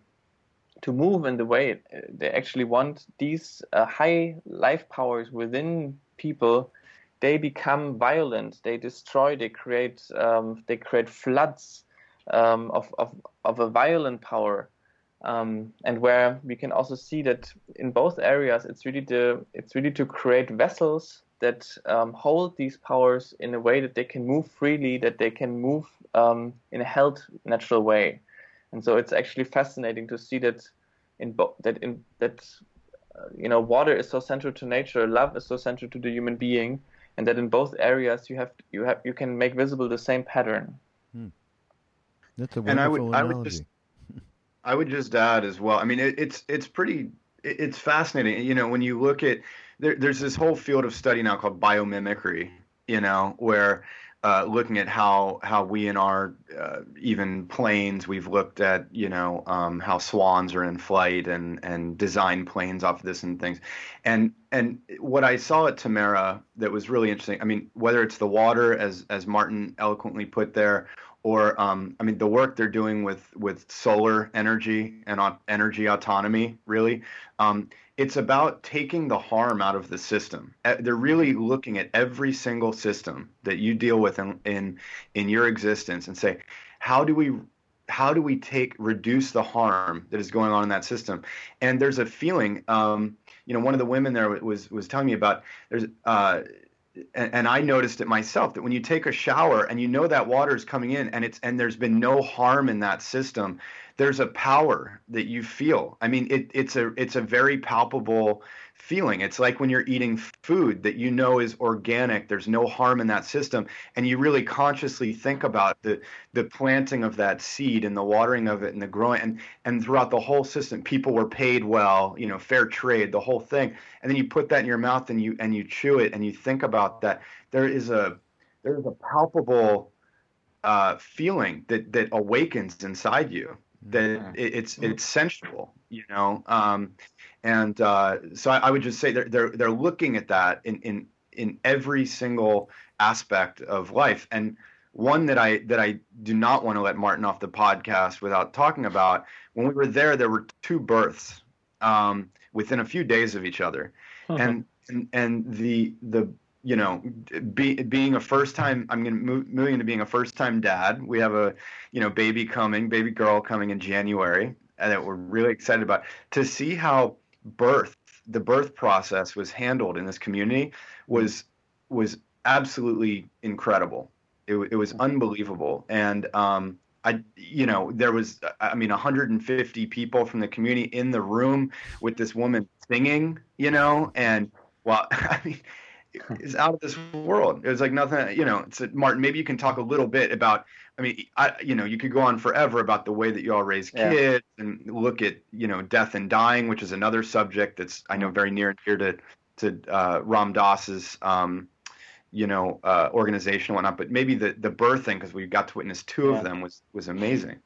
to move in the way they actually want. These uh, high life powers within people, they become violent. They destroy. They create. Um, they create floods um, of, of of a violent power um, and where we can also see that in both areas, it's really the it's really to create vessels that um, hold these powers in a way that they can move freely, that they can move um, in a held natural way. And so it's actually fascinating to see that in bo- that in that uh, you know water is so central to nature, love is so central to the human being, and that in both areas you have you have you can make visible the same pattern. Hmm. That's a wonderful and I would, analogy. I would just I would just add as well. I mean, it, it's it's pretty it's fascinating. You know, when you look at there, there's this whole field of study now called biomimicry. You know, where uh, looking at how how we in our uh, even planes we've looked at you know um, how swans are in flight and and design planes off of this and things and and what I saw at Tamera that was really interesting I mean whether it's the water as as Martin eloquently put there or um, I mean the work they're doing with with solar energy and energy autonomy. Really, um, it's about taking the harm out of the system. They're really looking at every single system that you deal with in in, in your existence and say, how do we how do we take reduce the harm that is going on in that system? And there's a feeling. Um, you know, one of the women there was was telling me about there's. Uh, and, I noticed it myself that when you take a shower and you know that water is coming in and it's and there's been no harm in that system, there's a power that you feel. I mean, it, it's a it's a very palpable feeling. It's like when you're eating food that you know is organic, there's no harm in that system, and you really consciously think about the the planting of that seed and the watering of it and the growing and and throughout the whole system, people were paid well, you know, fair trade, the whole thing. And then you put that in your mouth and you and you chew it and you think about that. There is a there is a palpable uh, feeling that that awakens inside you that mm-hmm. it, it's it's sensual you know um, and uh, so I, I, would just say they're, they're they're looking at that in in in every single aspect of life and one that I that I do not want to let Martin off the podcast without talking about when we were there there were two births um, within a few days of each other uh-huh. and, and and the the you know, be, being a first time, I'm going to move moving into being a first time dad. We have a, you know, baby coming, baby girl coming in January, and that we're really excited about. To see how birth, the birth process was handled in this community was was absolutely incredible. It, it was unbelievable, and um, I, you know, there was, I mean, 150 people from the community in the room with this woman singing, you know, and well, I mean it's out of this world. It was like nothing, you know. It's a, Martin. Maybe you can talk a little bit about. I mean, I, you know, you could go on forever about the way that you all raise kids yeah. and look at, you know, death and dying, which is another subject that's I know very near and dear to to uh, Ram Dass's, um, you know, uh, organization and whatnot. But maybe the the birthing, because we got to witness two yeah. of them, was was amazing.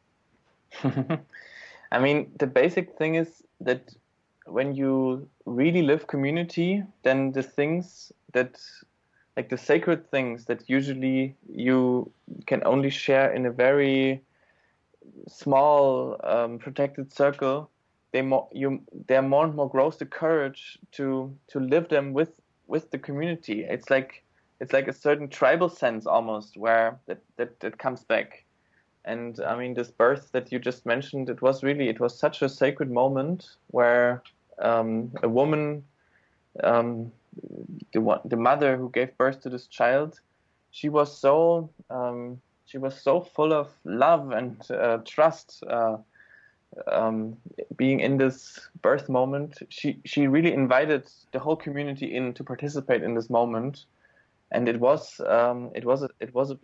I mean, the basic thing is that when you really live community, then the things that like the sacred things that usually you can only share in a very small um, protected circle they more you they're more and more grows the courage to to live them with with the community. It's like it's like a certain tribal sense almost where that that, that comes back. And i mean this birth that you just mentioned it was really it was such a sacred moment where um, a woman um, the one, the mother who gave birth to this child, she was so um, she was so full of love and uh, trust uh, um, being in this birth moment, she she really invited the whole community in to participate in this moment, and it was um, it was a, it was a,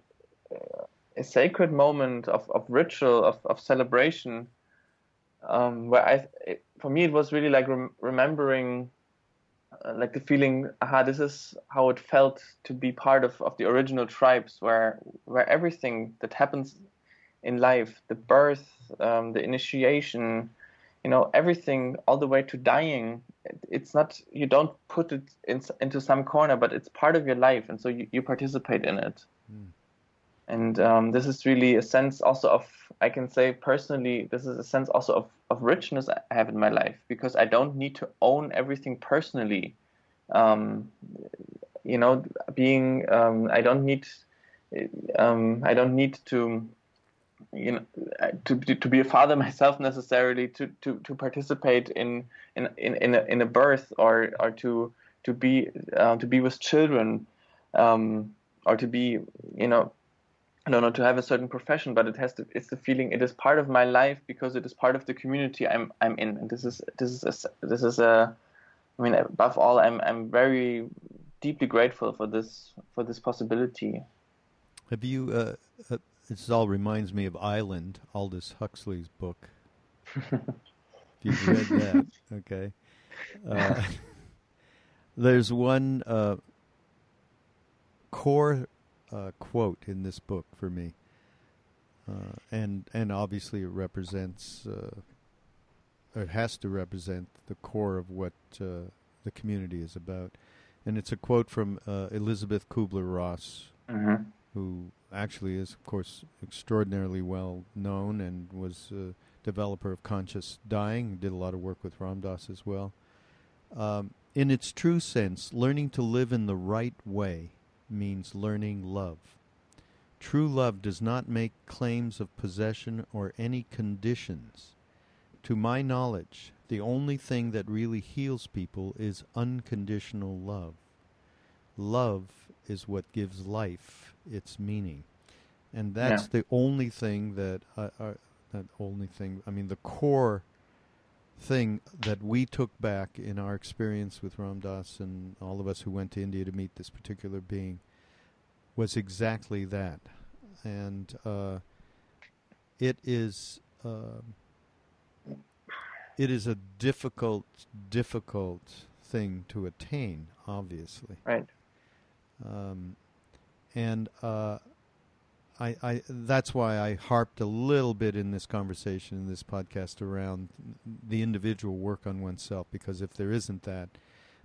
a, sacred moment of, of ritual of, of celebration, um, where I it, for me it was really like rem- remembering. Uh, like the feeling, aha, this is how it felt to be part of, of the original tribes, where where everything that happens in life, the birth, um, the initiation, you know, everything all the way to dying. It's not you don't put it in, into some corner, but it's part of your life, and so you, you participate in it. Mm. And um, this is really a sense also of I can say personally, this is a sense also of, of richness I have in my life because I don't need to own everything personally. Um, you know, being um, I don't need um, I don't need to you know to to be a father myself necessarily to to to participate in in in in a, in a birth or or to to be uh, to be with children um, or to be you know I don't know to have a certain profession, but it has to. It's the feeling. It is part of my life because it is part of the community I'm I'm in, and this is this is a, this is a. I mean, above all, I'm I'm very deeply grateful for this for this possibility. Have you uh, uh this all reminds me of Island, Aldous Huxley's book. if you've read that, okay. Uh, there's one uh, core uh, quote in this book for me, uh, and and obviously it represents, uh, it has to represent the core of what uh, the community is about, and it's a quote from Elisabeth Kübler-Ross, mm-hmm. who actually is, of course, extraordinarily well known and was a developer of conscious dying. Did a lot of work with Ram Dass as well. Um, in its true sense, learning to live in the right way means learning love. True love does not make claims of possession or any conditions. To my knowledge, the only thing that really heals people is unconditional love. Love is what gives life its meaning, and that's yeah. the only thing that uh, uh, that only thing. I mean, the core thing that we took back in our experience with Ram Dass and all of us who went to India to meet this particular being was exactly that, and uh, it is. Uh, it is a difficult, difficult thing to attain, obviously. Right. Um, and uh, I, I, that's why I harped a little bit in this conversation, in this podcast, around the individual work on oneself, because if there isn't that,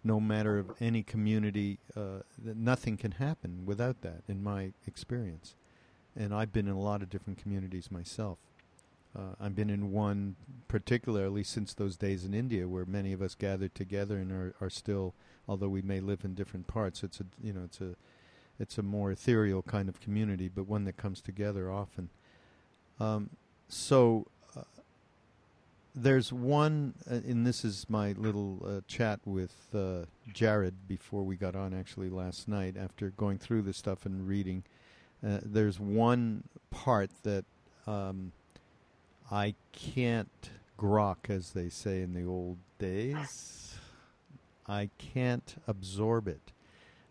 no matter of any community, uh, nothing can happen without that, in my experience. And I've been in a lot of different communities myself. Uh, I've been in one particularly since those days in India, where many of us gathered together and are, are still, although we may live in different parts. It's a you know it's a it's a more ethereal kind of community, but one that comes together often. Um, so uh, there's one, uh, and this is my little uh, chat with uh, Jared before we got on actually last night after going through this stuff and reading. Uh, there's one part that um, I can't grok, as they say in the old days. I can't absorb it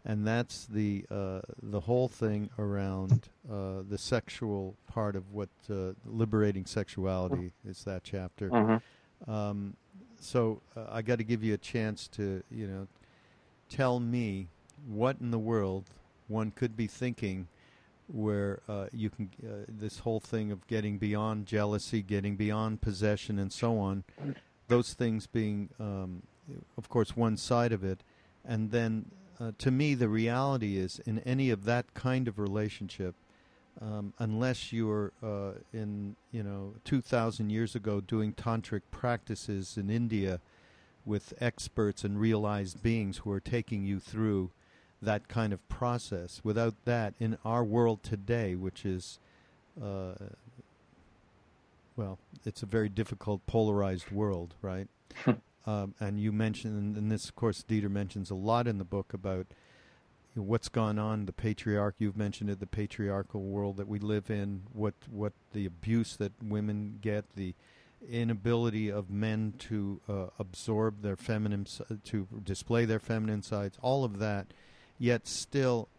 and that's the uh, the whole thing around uh, the sexual part of what uh, liberating sexuality is that chapter. Mm-hmm. Um, so uh, I got to give you a chance to you know tell me what in the world one could be thinking where uh, you can uh, this whole thing of getting beyond jealousy, getting beyond possession, and so on. Those things being, um, of course, one side of it, and then uh, to me, the reality is in any of that kind of relationship, um, unless you're uh, in, you know, 2,000 years ago doing tantric practices in India with experts and realized beings who are taking you through that kind of process. Without that, in our world today, which is, uh, well, it's a very difficult, polarized world, right? Um, and you mentioned, and this, of course, Dieter mentions a lot in the book about what's gone on, the patriarch. You've mentioned it, the patriarchal world that we live in. What what the abuse that women get, the inability of men to uh, absorb their feminine, to display their feminine sides, all of that. Yet still,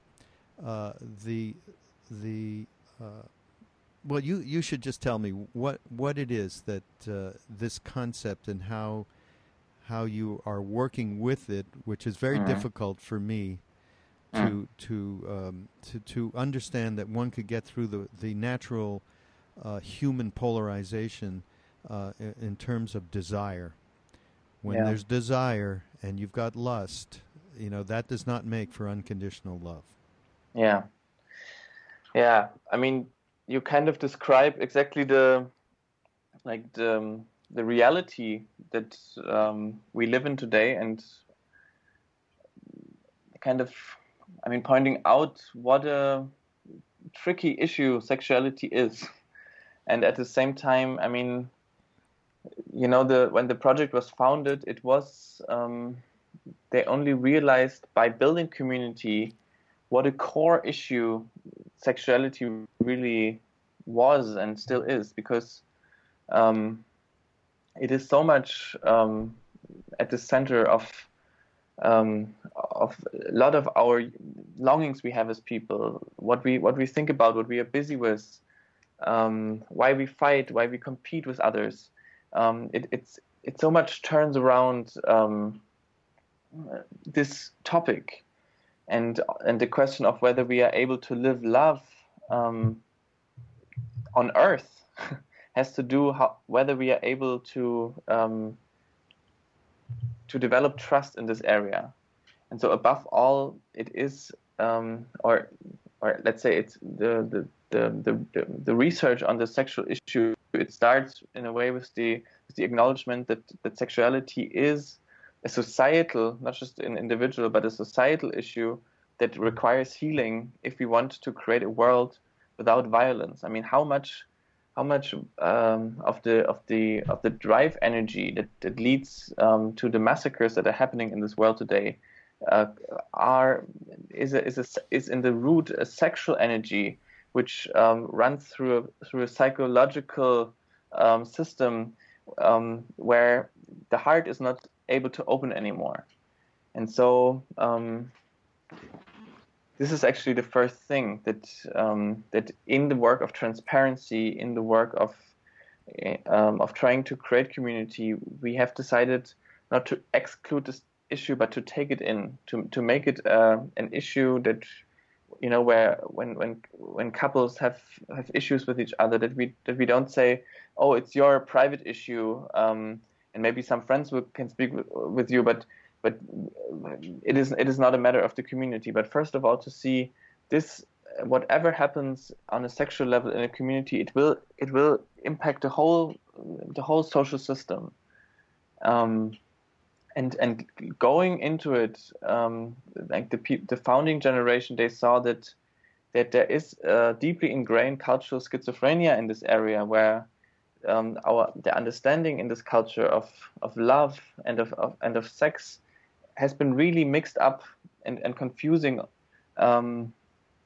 uh, the the uh, well, you you should just tell me what what it is that uh, this concept and how how you are working with it, which is very mm-hmm. difficult for me to mm. to um, to to understand that one could get through the the natural uh, human polarization uh, in terms of desire. When yeah. there's desire and you've got lust, you know that does not make for unconditional love. Yeah, yeah. I mean, you kind of describe exactly the like the um, the reality that um, we live in today, and kind of, I mean, pointing out what a tricky issue sexuality is, and at the same time, I mean, you know, the when the project was founded, it was um, they only realized by building community what a core issue sexuality really was and still is because um, it is so much um, at the center of um, of a lot of our longings we have as people, what we what we think about, what we are busy with, um, why we fight, why we compete with others. Um, it, it's it so much turns around um, this topic, and and the question of whether we are able to live love um, on Earth has to do how, whether we are able to um, to develop trust in this area. And so, above all, it is, um, or or let's say it's the the, the the the research on the sexual issue. It starts in a way with the with the acknowledgement that that sexuality is a societal, not just an individual, but a societal issue that requires healing if we want to create a world without violence. I mean, how much how much um, of the of the of the drive energy that, that leads um, to the massacres that are happening in this world today uh, are is a, is a, is in the root a sexual energy which um, runs through a, through a psychological um, system um, where the heart is not able to open anymore, and so um, this is actually the first thing that um, that in the work of transparency, in the work of um, of trying to create community, we have decided not to exclude this issue, but to take it in, to to make it uh, an issue that you know where when when when couples have have issues with each other, that we that we don't say, oh, it's your private issue, um, and maybe some friends will, can speak with, with you, but but it is it is not a matter of the community. But first of all, to see this, whatever happens on a sexual level in a community, it will it will impact the whole the whole social system. Um, and and going into it, um, like the the founding generation, they saw that that there is a deeply ingrained cultural schizophrenia in this area where um, our the understanding in this culture of of love and of, of and of sex has been really mixed up and, and confusing um,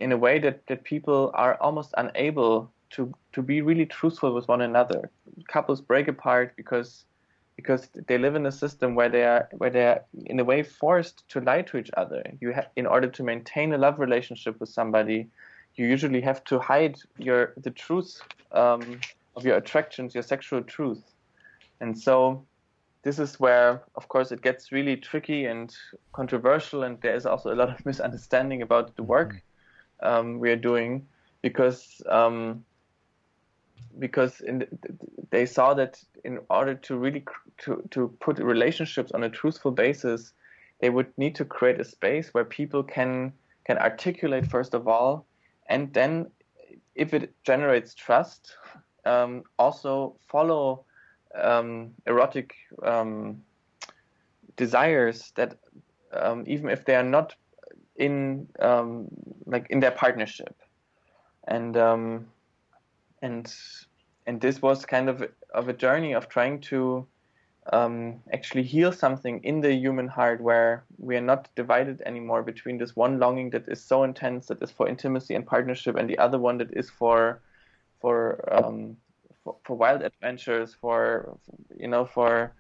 in a way that, that people are almost unable to to be really truthful with one another. Couples break apart because because they live in a system where they are where they are in a way forced to lie to each other. You have in order to maintain a love relationship with somebody, you usually have to hide your the truth um, of your attractions, your sexual truth, and so this is where, of course, it gets really tricky and controversial, and there is also a lot of misunderstanding about the work mm-hmm. um, we are doing because um, because the, they saw that in order to really to to put relationships on a truthful basis, they would need to create a space where people can can articulate first of all, and then if it generates trust, um, also follow um, erotic um, desires that um, even if they are not in um, like in their partnership. And um, and and this was kind of of a journey of trying to um, actually heal something in the human heart where we are not divided anymore between this one longing that is so intense that is for intimacy and partnership and the other one that is for for um, for, wild adventures, for you know, for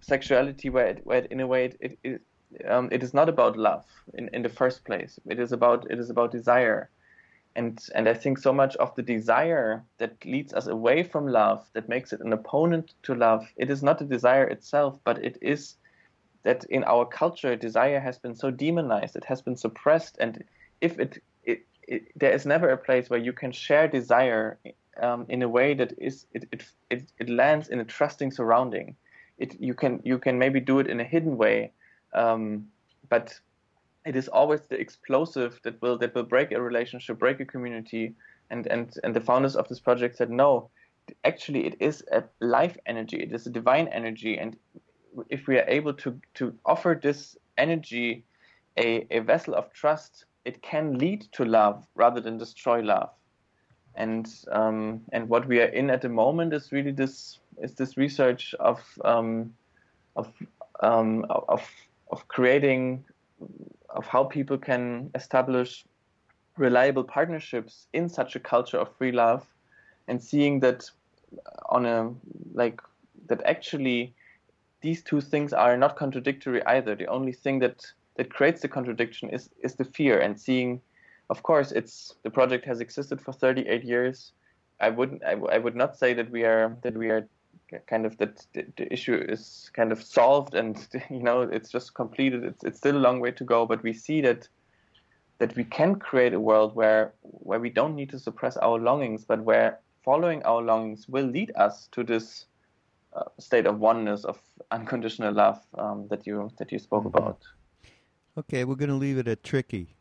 sexuality, where it, where it, in a way it it, um, it is not about love in, in the first place. It is about it is about desire, and and I think so much of the desire that leads us away from love, that makes it an opponent to love. It is not the desire itself, but it is that in our culture, desire has been so demonized, it has been suppressed, and if it, it, it there is never a place where you can share desire um, in a way that is it, it, it, it lands in a trusting surrounding. It you can you can maybe do it in a hidden way, um, but it is always the explosive that will that will break a relationship, break a community, and and and the founders of this project said no. Actually, it is a life energy. It is a divine energy, and if we are able to to offer this energy a, a vessel of trust, it can lead to love rather than destroy love. And um, and what we are in at the moment is really this is this research of um, of, um, of of creating of how people can establish reliable partnerships in such a culture of free love, and seeing that on a like that actually these two things are not contradictory either. The only thing that that creates the contradiction is is the fear and seeing. Of course, it's the project has existed for 38 years. I wouldn't. I, I would not say that we are that we are kind of that the, the, issue is kind of solved and you know it's just completed. It's it's still a long way to go, but we see that that we can create a world where where we don't need to suppress our longings, but where following our longings will lead us to this uh, state of oneness of unconditional love um, that you that you spoke mm-hmm. about. Okay, we're going to leave it at tricky.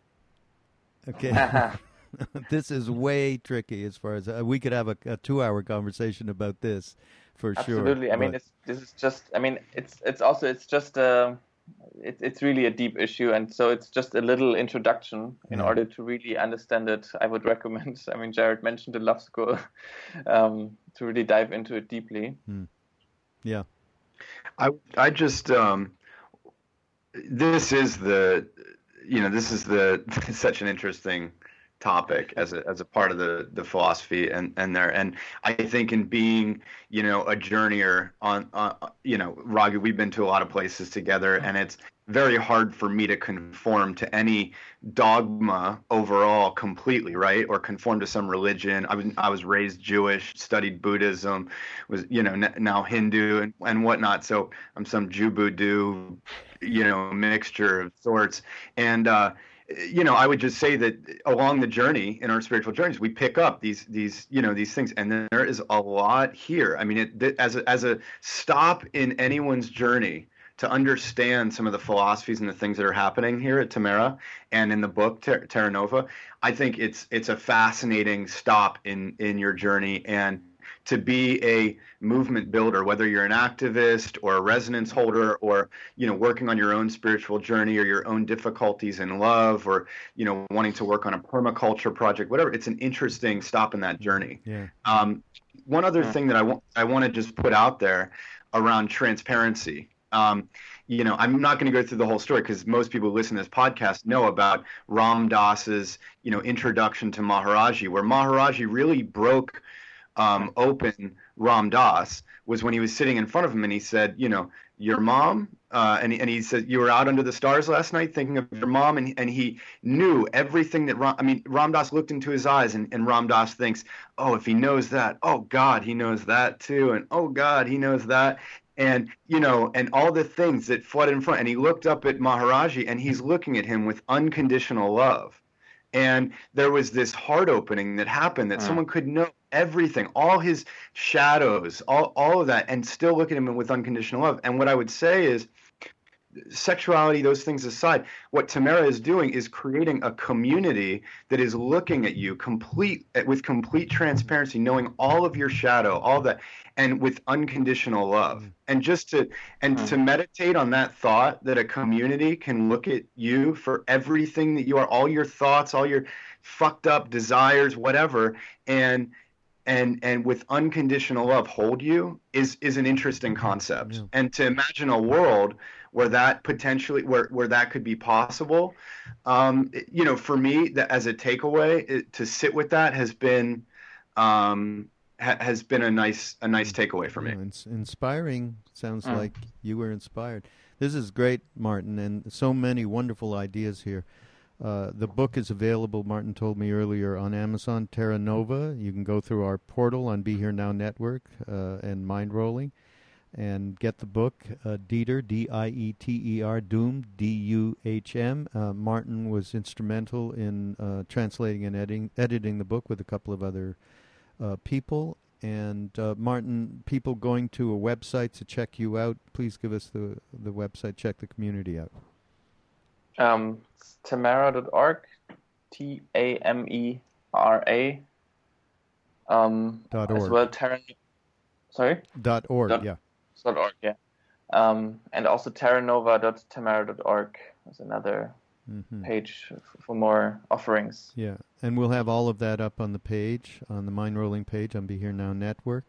Okay. this is way tricky as far as uh, we could have a, a, two-hour conversation about this for Absolutely. sure. Absolutely. I mean, it's, this is just. I mean, it's it's also it's just a. Uh, it, it's really a deep issue, and so it's just a little introduction in yeah. order to really understand it. I would recommend. I mean, Jared mentioned the Love School um, to really dive into it deeply. Mm. Yeah. I I just um, this is the you know this is the such an interesting topic as a as a part of the the philosophy and and there and I think in being you know a journeyer on, on you know Raghu we've been to a lot of places together and it's very hard for me to conform to any dogma overall completely, right? Or conform to some religion. I was I was raised Jewish, studied Buddhism, was you know now Hindu and and whatnot. So I'm some Jew Buddha, you know, mixture of sorts. And uh, you know, I would just say that along the journey in our spiritual journeys, we pick up these these you know these things, and there is a lot here. I mean, it, as a, as a stop in anyone's journey to understand some of the philosophies and the things that are happening here at Tamera and in the book Ter- Terra Nova, I think it's it's a fascinating stop in in your journey and to be a movement builder whether you're an activist or a resonance holder or you know working on your own spiritual journey or your own difficulties in love or you know wanting to work on a permaculture project whatever. It's an interesting stop in that journey. Yeah. um, one other thing that I want I want to just put out there around transparency. Um, you know, I'm not going to go through the whole story because most people who listen to this podcast know about Ram Dass's, you know, introduction to Maharaji, where Maharaji really broke um, open Ram Dass was when he was sitting in front of him and he said, you know, your mom, uh, and, he, and he said, you were out under the stars last night thinking of your mom, and, and he knew everything that Ram, I mean, Ram Dass looked into his eyes, and, and Ram Dass thinks, oh, if he knows that, oh God, he knows that too, and oh God, he knows that, and you know, and all the things that flooded in front. And he looked up at Maharaji, and he's looking at him with unconditional love. And there was this heart opening that happened that uh. someone could know everything, all his shadows, all all of that, and still look at him with unconditional love. And what I would say is sexuality, those things aside, what Tamera is doing is creating a community that is looking at you complete with complete transparency, knowing all of your shadow, all that, and with unconditional love. Mm. And just to and to meditate on that thought that a community can look at you for everything that you are, all your thoughts, all your fucked up desires, whatever, and and and with unconditional love hold you is is an interesting concept. Yeah. And to imagine a world where that potentially where where that could be possible. Um, you know, for me, that as a takeaway, it, to sit with that has been um, ha- has been a nice a nice takeaway for me. Oh, ins- inspiring sounds mm. like you were inspired. This is great, Martin, and so many wonderful ideas here. Uh, the book is available, Martin told me earlier, on Amazon, Terra Nova. You can go through our portal on Be Here Now Network uh, and Mindrolling and get the book. Uh, Dieter, D I E T E R, Duhm, D U H M. Uh, Martin was instrumental in uh, translating and editing, editing the book with a couple of other uh, people. And Martin, people going to a website to check you out, please give us the, the website, check the community out. Um, tamera.org, T A M E R A. Um, dot org. As well, Terra. Sorry. Dot org. Dot, yeah. Dot org. Yeah. Um, and also terranova.tamera.org is another mm-hmm. page for more offerings. Yeah, and we'll have all of that up on the page on the Mindrolling page on Be Here Now Network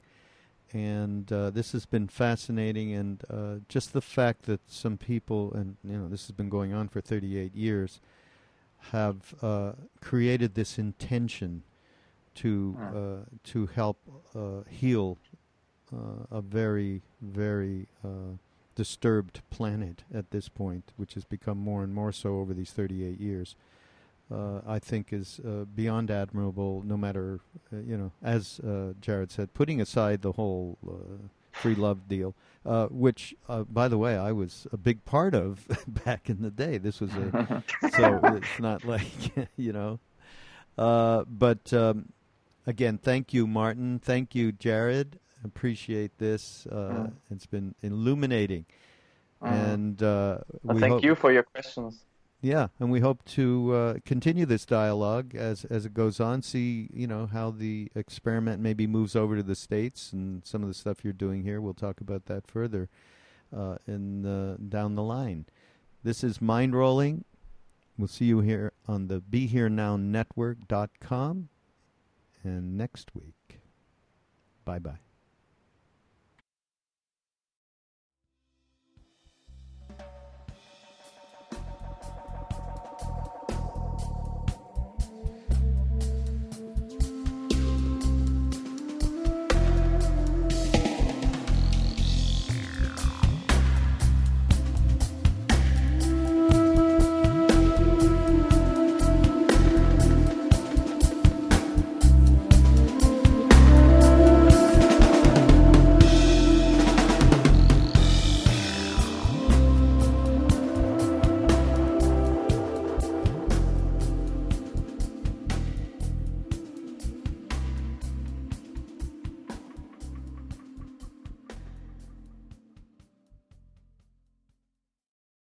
and uh, this has been fascinating. And uh, just the fact that some people, and you know, this has been going on for 38 years, have uh, created this intention to hmm. uh, to help uh, heal uh, a very very disturbed planet at this point, which has become more and more so over these 38 years uh, I think is uh, beyond admirable. No matter, uh, you know, as uh, Jared said, putting aside the whole uh, free love deal, uh, which, by the way, I was a big part of back in the day. This was a so it's not like you know, but um, again, thank you, Martin. Thank you, Jared. Appreciate this. Mm. It's been illuminating, mm. and well, thank hope- you for your questions. Yeah, and we hope to uh, continue this dialogue as as it goes on. See, you know, how the experiment maybe moves over to the states and some of the stuff you're doing here. We'll talk about that further uh, in the, down the line. This is Mindrolling. We'll see you here on the Be Here Now Network.com and next week. Bye bye.